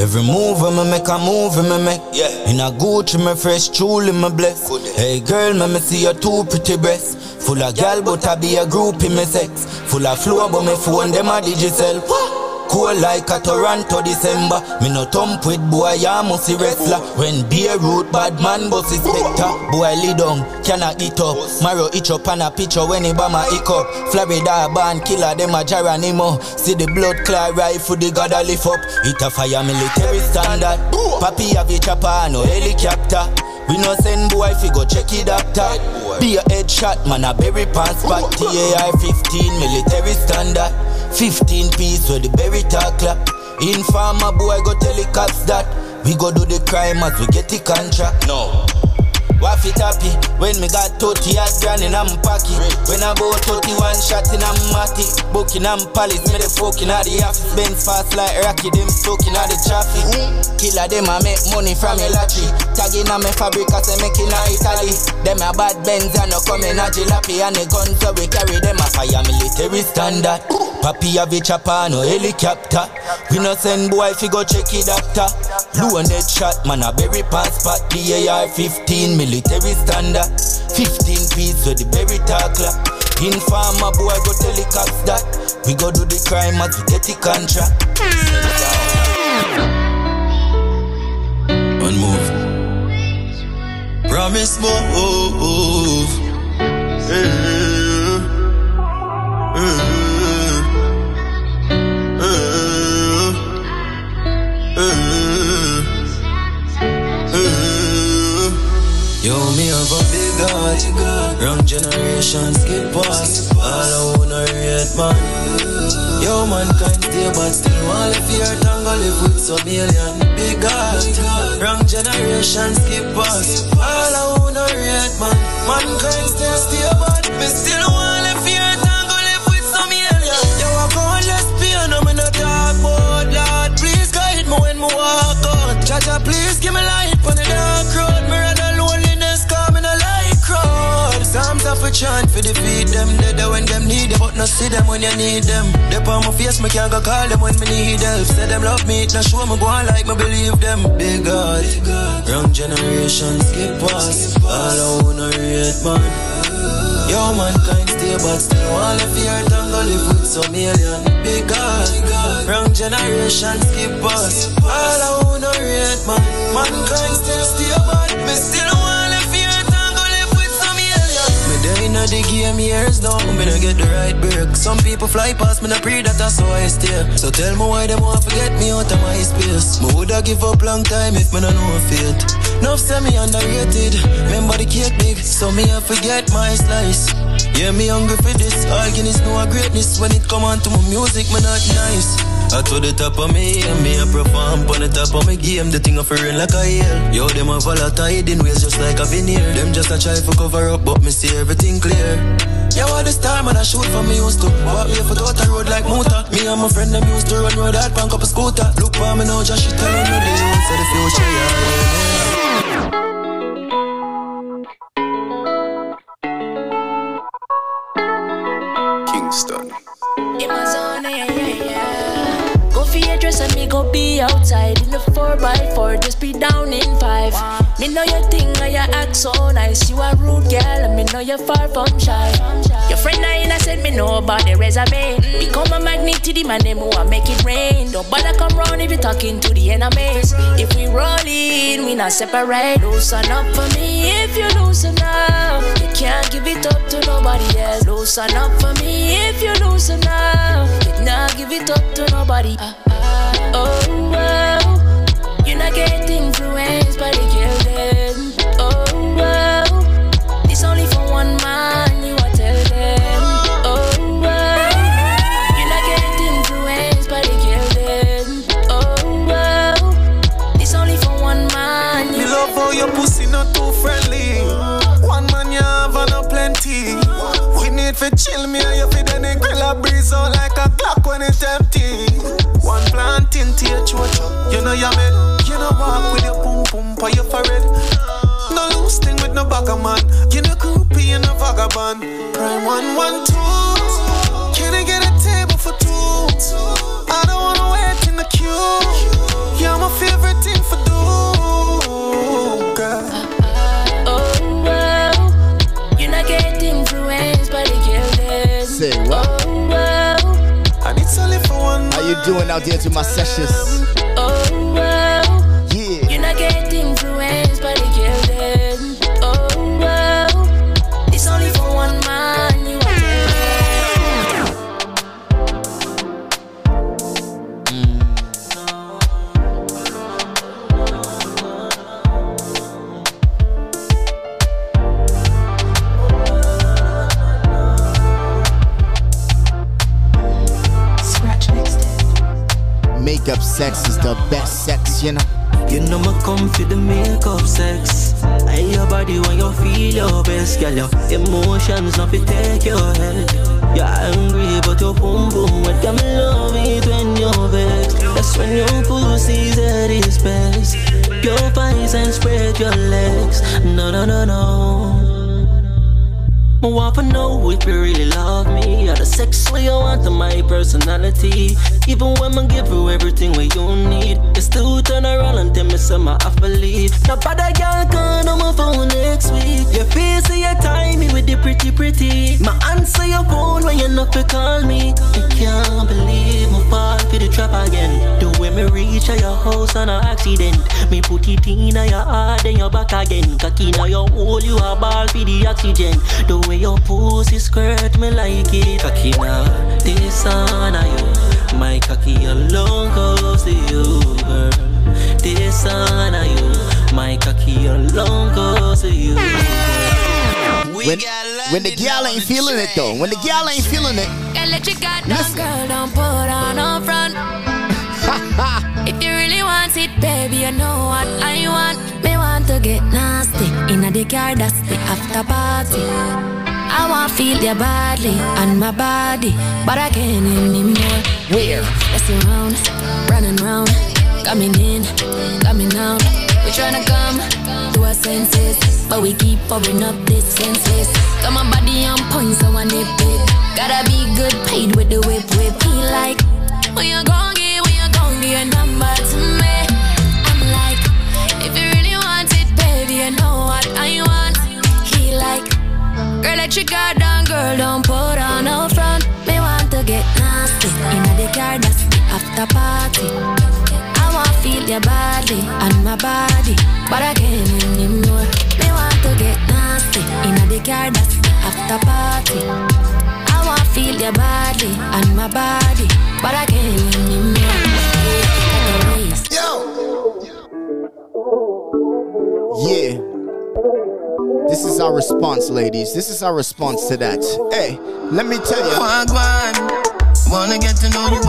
Every move me make a move me make. Yeah. In a Gucci me fresh truly me bless Hey girl me me see your two pretty breasts. Full of gal but I be a group in me sex. Full of flow but me phone them a digital Cool like a Toronto December. Me no thump with boy ya musty wrestler. When Beirut bad man boss is spectre. Boy lay down cannot eat up? Marrow itch up and a picture when he bama hiccup Florida band killer them a Geronimo. See the blood clot rifle the god a lift up. It a fire military standard. Papi have a chopper no helicopter. We no send boy fi go check it doctor. Be a headshot man a berry pants spot TAR 15 military standard 15 piece where the berry tackler Informer boy go tell the cops that We go do the crime as we get the contract No Waff it happy eh? when me got 30 hot grand in my pocket. When I bought 31 shot in a matty. Booking am palace, me the fucking at the office. Benz fast like Rocky, them stuck in the traffic. Mm. Killer them I make money from a lottery. Tagging on me fabric as I make in Italy. Them a bad Benz and no come in a jalopy. And the guns so we carry them a fire military standard. Papi have a chopper, no helicopter. We no send boy fi go check it doctor. Blue and dead shot, man a berry pass spot. The AR 15 military standard. 15 piece with the berry tackler. Informer boy go tell the cops that we go do the crime as we get the contract. One move. Promise move. Yeah. Yo, me have a big heart. Wrong generation skip past. All I wanna rate man. Yo, mankind stay but still want live here. Tango live with some alien. Big heart. Wrong generation skip past. All I wanna rate man. Mankind still stay but me still want live here. Tango live with some alien. Yo, I can't less pain. I'm in a dark mode. Lord, please guide me when me walk out. Jaja, please give me light on the dark road. Me of a chant for defeat them. There when them need them, but not see them when you need them. They on my face, me can't go call them when me need help. Say them love me, it not show me go on like me believe them. Big God, wrong generation skip past. All I wanna rate man. Yo, mankind stay but still want live here Tango live with some alien Big God, wrong generation skip us All I wanna rate man Mankind still stay but me still inna the game years now Me no get the right break. Some people fly past me no pray that that's how I stay So tell me why them want to get me out of my space. Me woulda give up long time if me no know fate. Enough say me underrated. Remember the cake big, so me I forget my slice. Yeah, me hungry for this. All Guinness know a greatness when it come on to my music, me not nice. I to the top of me, and me a perform on the top of my game. The thing of rain like a hail. Yo, them a volatile in ways just like a veneer. Them just a try for cover up, but me see everything clear. Yeah, all this time and I shoot for me used to Walk here for total road like motor Me and my friend them used to run road hard punk up a scooter Look for me now, just shit you the ones of the future, yeah. Stunning. In my zone, yeah, yeah, yeah. Go for your dress and me go be outside in the 4x4, just be down in 5. Me know your thing and your act so nice. You a rude girl and me know you're far from shy. Your friend I innocent, me know about the resume. Become a magnet to the man, who a make it rain. Don't bother come round if you talking to the enemies. If we roll in, not separate. Loosen up for me if you loosen up. You can't give it up to nobody else. Loosen up for me if you loosen up. You can't give it up to nobody. Uh, uh, oh, well. You not get influenced by the Need chill me and you fit any grill a breeze out like a clock when it's empty. One planting to your chocho. You know you made. You know walk with your pum pum for your forehead. No loose thing with no bugger man. You know groupie you no vagabond. Prime one one two. Can I get a table for two? I don't wanna wait in the queue. You're my favorite thing doing out there to my sessions? Makeup sex is the best sex, you know. You know me come for the makeup sex. I your body when you feel your best, girl. Your emotions not fi take your head. You're angry but your boom boom with them love it when you're vexed. That's when your pussy's at its best. Your thighs and spread your legs. No no no no. I want to know if you really love me. Or the sex where you want to my personality. Even when I give you everything where you need, you still turn around and tell me some I have leave. Now, but I can't on my phone next week. Your face and your time me with the pretty pretty. My answer your phone when you not to call me. I can't believe my fall for the trap again. The way me reach at your house on an accident. Me put it in your heart then you back again. Cocky now your hole you a ball for the oxygen. The way your pussy skirt me like it. Cocky now this on you. My cocky alone goes to you, girl. This on you. My cocky alone goes to you. Girl. When, when the gal ain't feeling it though, when the gal ain't feeling it, Girl, let you got down, girl, don't put on no front. if you really want it, baby, you know what I want. Me want to get nasty in the car, that's the after party. I want to feel your body and my body, but I can't anymore. Where? Messing around, running round, coming in, coming out. We tryna come to our senses, but we keep pouring up this senses. Got my body on point, so I nip it. Gotta be good paid with the whip whip. He like, when you gon' get, when you gon' get your number to me. I'm like, if you really want it, baby, you know what I want. Girl, let your guard down, girl, don't put on no front. Me want to get nasty in the car, that's after party. I want feel your body and my body, but I can't anymore. Me want to get nasty in the car, that's after party. I want feel your body and my body, but I can't anymore. yeah. This is our response, ladies. This is our response to that. Hey, let me tell you. Wanna get to know you.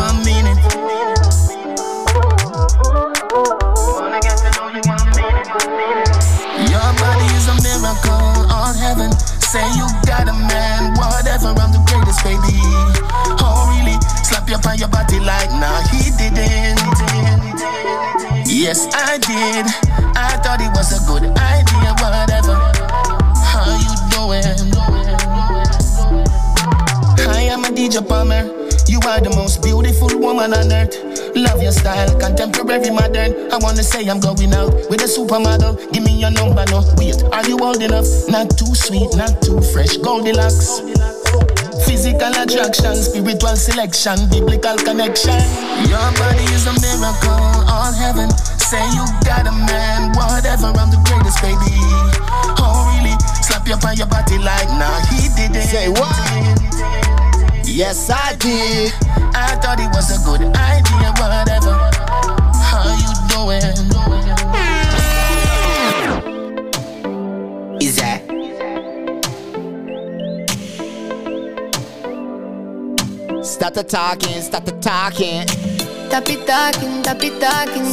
Say you got a man, whatever, I'm the greatest, baby. Oh, really? Slap you on your body like, nah, he didn't. Yes, I did. I thought it was a good idea, whatever. I am a DJ palmer. You are the most beautiful woman on earth. Love your style, contemporary, modern. I wanna say I'm going out with a supermodel. Give me your number, no. Wait, are you old enough? Not too sweet, not too fresh. Goldilocks. Physical attraction, spiritual selection, biblical connection. Your body is a miracle, all heaven. Say you got a man, whatever, I'm the greatest, baby. You on your body like, nah, he did it. Say what? Yes, I did. I thought it was a good idea, whatever. How you doing? Is that? Start the talking, start the talking. Tap it talking, tap it talking.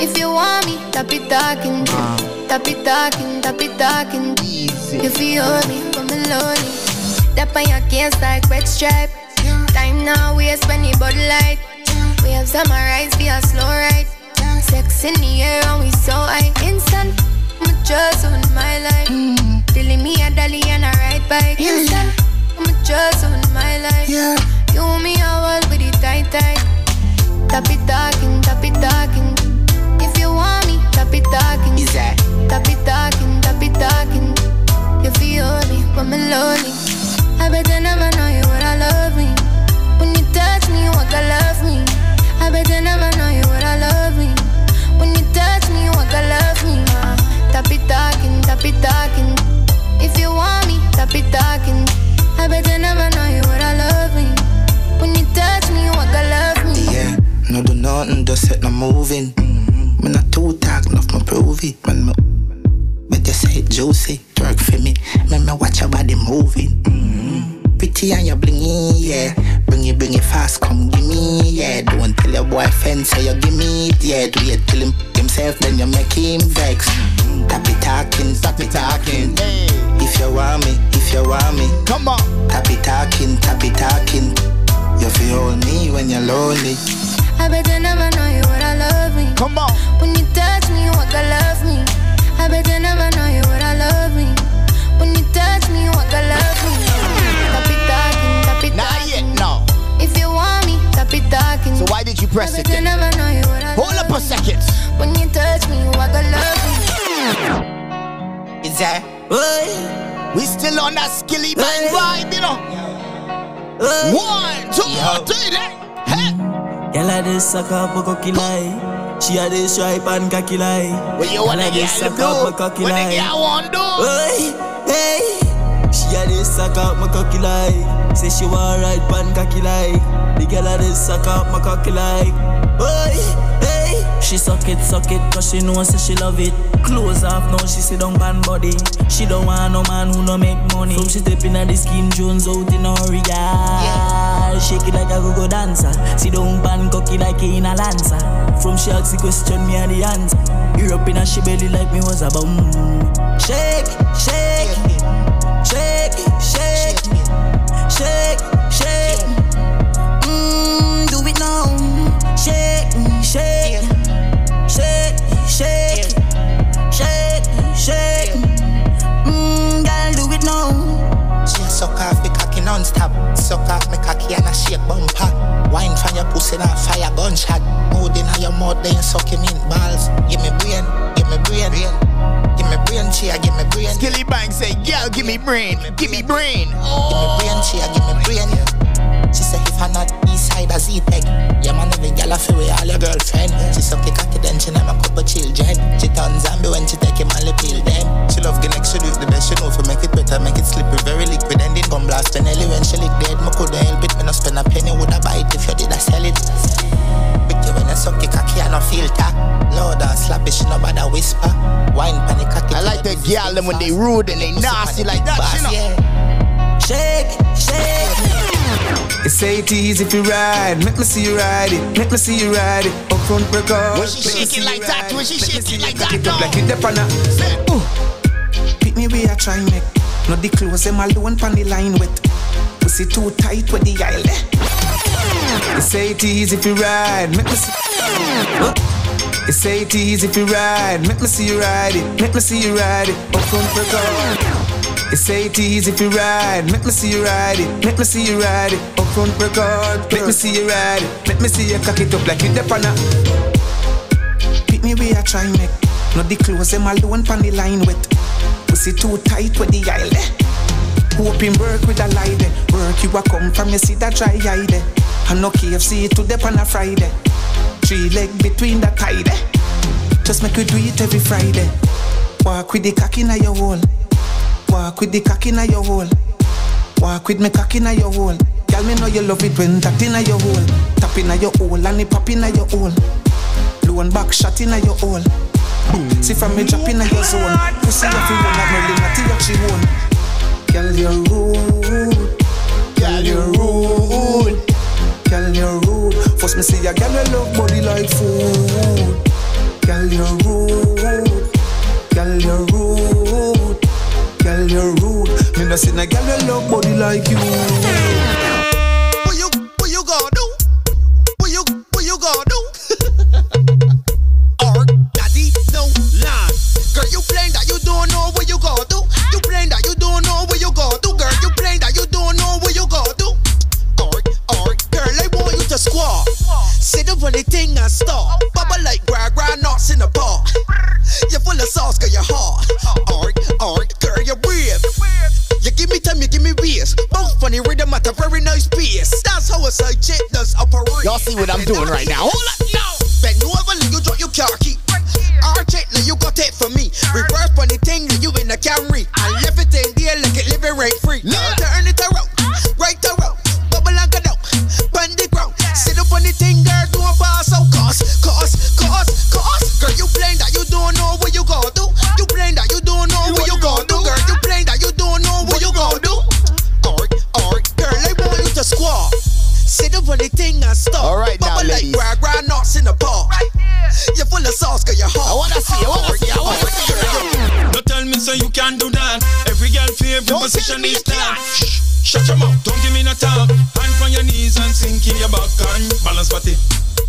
If you want me, tap it talking. Tap it talking, tap it talking. Easy. You feel me, but me lonely. That on your case like wet stripe. Time now waste when you bud light. We have summarize be a slow ride. Sex in the air and we so high. Instant, I'm just on my life. Mm. Telling me a dolly and a ride bike. Instant, I'm just on my life. Yeah. You me a wall with it tight tight. Tap it talking, tap it talking. You want me, it talking. Is that? Tap it talking, it talking. You feel me, but me lonely. I bet you never know you would I love me. When you touch me, you walk I love me. I bet you never know you would I love me. When you touch me, you walk I love me. Uh, tap it talking, tap it talking. If you want me, tap it talking. I bet you never know you would I love me. When you touch me, you walk I love me. Yeah, no do nothing, just set no moving. Me not too talk, enough me prove it. When me, but you say it juicy, twerk for me. Me me watch your body moving. Mm-hmm. Pretty and you blingy, yeah. Bring it, bring it fast, come give me, yeah. Don't tell your boyfriend say you give me it, yeah. Do it till him himself, then you make him vex. Mm-hmm. Tap it talking, tap it talking. If you want me, if you want me, come on. Tap it talking, tap it talking. You feel me when you're lonely. I bet you never know you would I love me. Come on. When you touch me, you walk I love me. I bet you never know you would I love me. When you touch me, you walk I love me. Tap it talking, tap it Not yet, no. If you want me, tap it talking. So why did you press I it bet you then? never know you would I Hold up a second. When you touch me, you walk I love me. Is that? We still on that Skillibeng vibe, you know. One, two, three, then. Hey. Girl a this suck up a cocky lie. She a this stripe and cocky lie. What you wanna get this suck do? up a cocky What the lie. girl want do? Hey, hey. She a this suck up my cocky lie. Say she want ride pan cocky lie. The girl a this suck up my cocky lie. Hey, hey. She suck it, suck it, cause she know say she love it. Close off now, she sit down pan body. She don't want no man who no make money. From she step in at the skin Jones out in a hurry, yeah. Shake it like a go-go dancer. Sit down pan cocky like in a lancer. From she ask the question, me and the answer. Ear up in a she belly like me was a bum. Shake, shake, shake, shake, shake, shake. Mm, do it now. Shake, shake, suck off the cocky non-stop. Suck off me cocky and a shake bumper. Wine from your pussy and fire gunshot. Mood in your mouth then suck him in balls. Give me brain, give me brain. Give me brain, chia, give me brain. Skillibeng say, girl, give me brain, give me brain. Give me brain, chia, give me brain She say if I not east side as Z-Tech Yeah man, every girl a feel with all your girlfriend. She suck the cocky then she name a couple children. She turn zombie when she take him and lip pill them She love Guinness, she do it the best she know For make it better, make it slippery, very liquid. And then come blast Benelli when she lick dead. Me couldn't help it, me no spend a penny Would I buy it if you did I sell it. Picture when I suck the cocky and no filter. Loud and slappy, she no bother whisper. Wine pan the cocky I like the girl them when they rude and they nasty like that, you know. Shake, shake. You say it easy if you ride, make me see you ride it, make me see you ride it. Up front record. When she shake it like that, when she shake it like that, It up like it dep on. Pick me way I try make. No the clothes them alone pan the line wet. Pussy too tight with the aisle. eh. You say it easy if you ride, make me see. You say it easy if you ride, make me see you ride it, make me see you ride it. Up front record. They say it easy if you ride. Make me see you ride it. Make me see you ride it. Up front record. Make me see you ride it. Make me see you cock it up like you dep on. Pick me where I try make. Not the clothes them alone pan the line with. Pussy too tight with the aisle eh? there. Hoping work with a lie there. Work you a come from you see that dry eye there. Eh? And no KFC to dep on a Friday. Three leg between the tie there. Just make you do it every Friday. Walk with the cock in your hole. Walk with the cock in your hole. Walk with me cock in your hole. Girl, me know you love it when that in your hole. Tap in your hole and it pop in your hole. Low and back shot in your hole. Boom. See from me drop in your zone. Pussy you one have no limit to your she own. Girl, you're rude. Girl, you're rude. Girl, you're rude. First me see a girl you love body like food. Girl, you're rude. Girl, you're rude. Girl, you're rude. Me no see a girl you love body like you. What you, what you gonna do? What you, what you gonna do? or daddy, no. Girl, you that you don't know what you gonna do. You that you don't know what you gonna do. Girl, you that you don't know what you gonna do. Or, or, girl, I want you to squat. Sit up on the thing and stop. Bubble like gra gra nuts in the pot. You're full of sauce, girl, you're hot. Me time, you ways. Both funny rhythm at a very nice pace. That's how a side chick does operate. Y'all see what I'm doing right now. Hold up now. Bend over, you drop your car key. Arch it, now you got it for me. Reverse funny thing, you in the Camry. I ah. left it in there like it living rent free. Full of sauce, girl, you're hot. I wanna see, I wanna see, I wanna see. Don't tell me so you can do that. Every girl favorite position is that. Shut your mouth, don't give me no talk. Hand on your knees and sink in your back and balance body.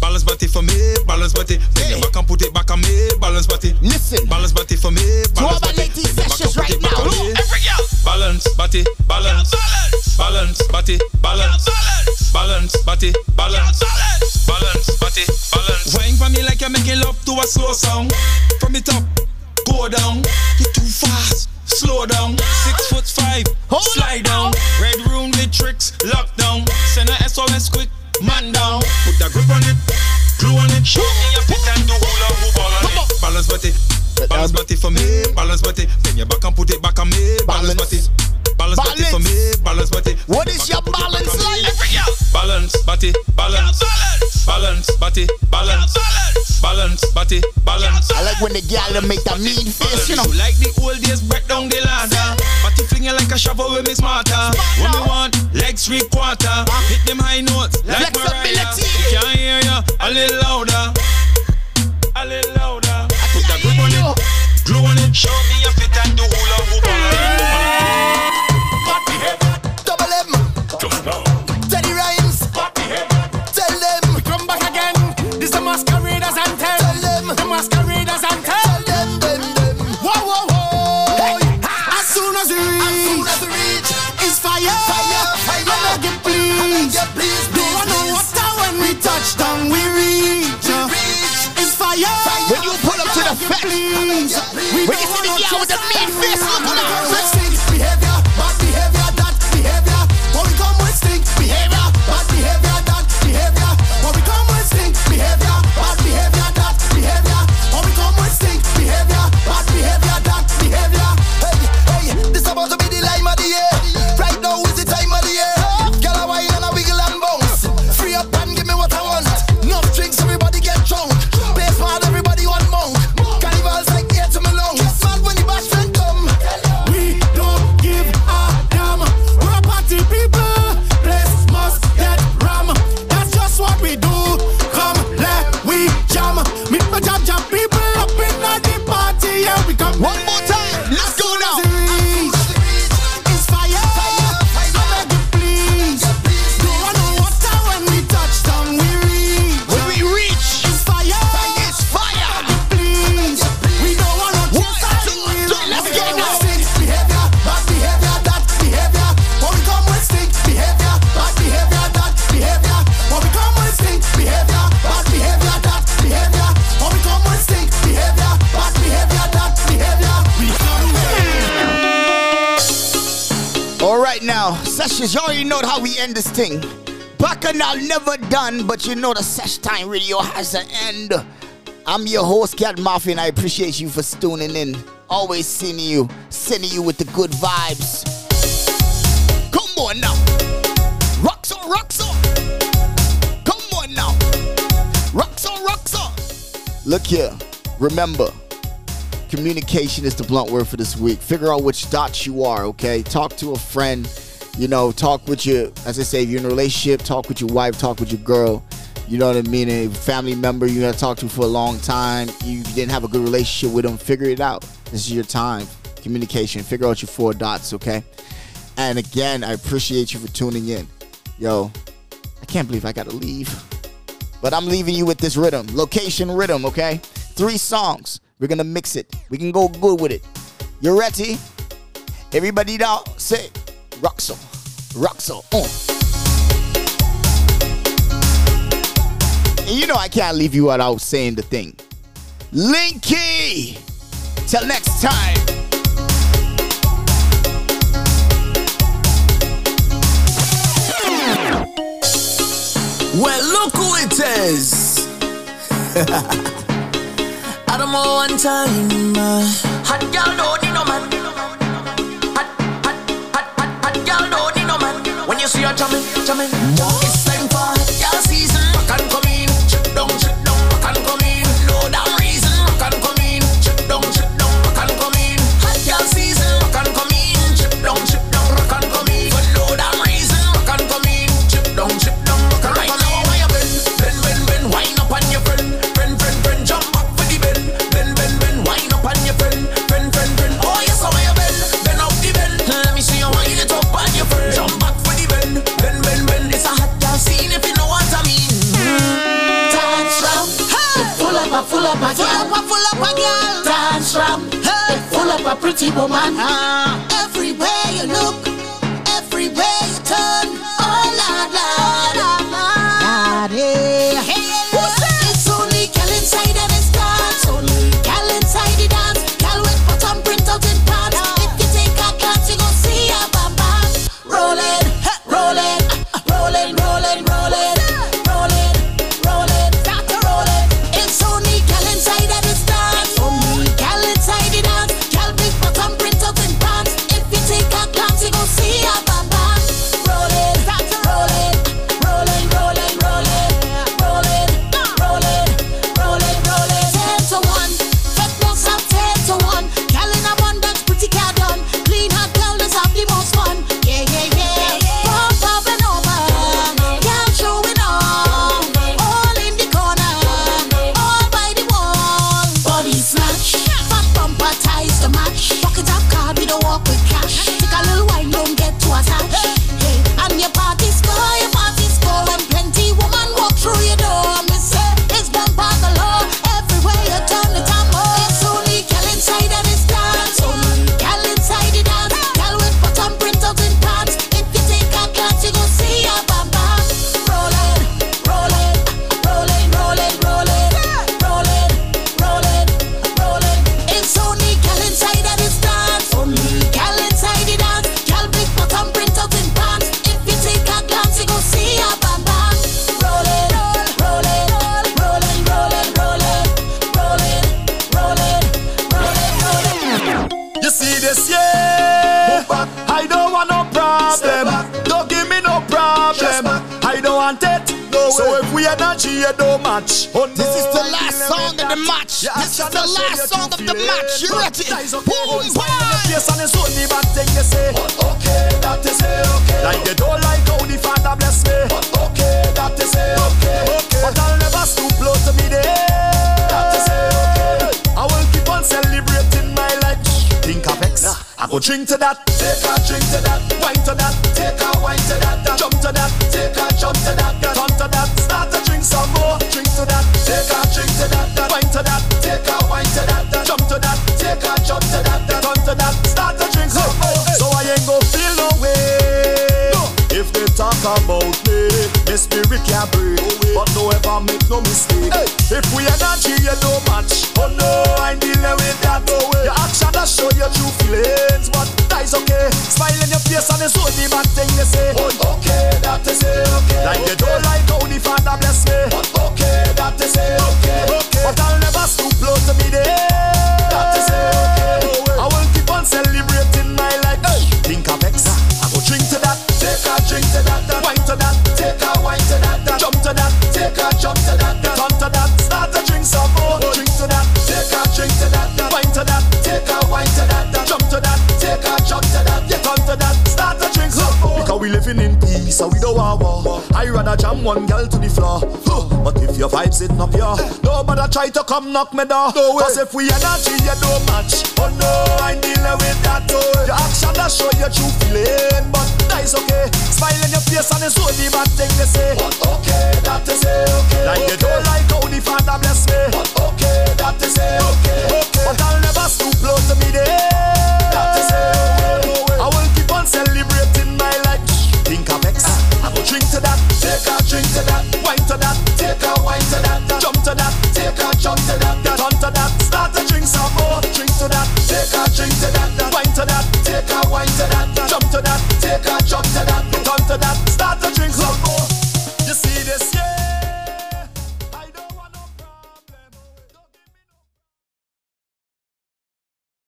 Balance body for me, balance body. Bend your back and put it back on me, balance body. Listen, balance body for me, balance all my body. ladies Bend sessions right it back now. on me. Look, every girl. Balance body, balance, balance body, balance, balance body, balance, balance body, balance. Wine for me like you're making love to a slow song. From the top, go down. You're too fast. Slow down, six foot five, slide down. Red room with tricks, lockdown. Send a SOS quick, man down. Put a grip on it, glue on it. Show me your fit and do hula hoop all on it. Balance body, um, balance body for me, balance body. Bend your back and put it back on me, balance body. Balance body for me, balance body. What is your balance like? Balance body, balance, balance body, balance, balance body, balance. I like when the gal make that mean face, you know. Like the old days, break down the ladder. Body flinging like a shovel with me smarter. When me want legs three quarter, hit them high notes like Mariah. You can't hear ya, a little louder, a little louder. I put that grip on it, glue on it. Show me the fest, We already know how we end this thing. Bacchanal never done, but you know the sesh time radio has an end. I'm your host, Cat Mafia, and I appreciate you for tuning in. Always seeing you, sending you with the good vibes. Come on now. Rocks on, rocks on. Come on now. Rocks on, rocks on. Look here. Remember, communication is the blunt word for this week. Figure out which dot you are, okay? Talk to a friend. You know, talk with your, as I say, if you're in a relationship, talk with your wife, talk with your girl. You know what I mean? A family member you got to talk to for a long time. You didn't have a good relationship with them. Figure it out. This is your time. Communication. Figure out your four dots, okay? And again, I appreciate you for tuning in. Yo, I can't believe I got to leave. But I'm leaving you with this rhythm. Location rhythm, okay? Three songs. We're to mix it. We can go good with it. You ready? Everybody now, say, Roxo. Roxo. Uh. And you know I can't leave you without saying the thing. Linky! Till next time. Well, look who it is. Know one time. Uh, hot girl don't need no man. she a jamming, jamming. It's time for y'all see. Up a a Full girl. up a full up a girl. Dance round, Hey. full up a pretty woman. Ah. Everywhere you look, This is the last song of the match. This is the last song of the match. You ready? Boom, here, smile on your face and it's only bad thing you say. Okay, that is it, okay. Like they don't like how the father bless me. Okay, that is it, okay. But I'll never stoop low to me there. That is it, okay. I will keep on celebrating my life. Think of X. I go drink to that, sitting up here. Nobody try to come knock me down. No Cause if we energy, you don't match. Oh no, I'm dealing with that. Oh. Your action that show your true feeling, but that is okay. Smile in your face and it's only bad thing they say. But okay, that is it, okay. Like okay. you don't like how the father bless me. But okay, that is it, okay. okay. But I'll never stoop low to me there. That is it, okay. I will keep on celebrating my life. Think I'm ex? I will drink to that. Take a drink to that. Got a job, said I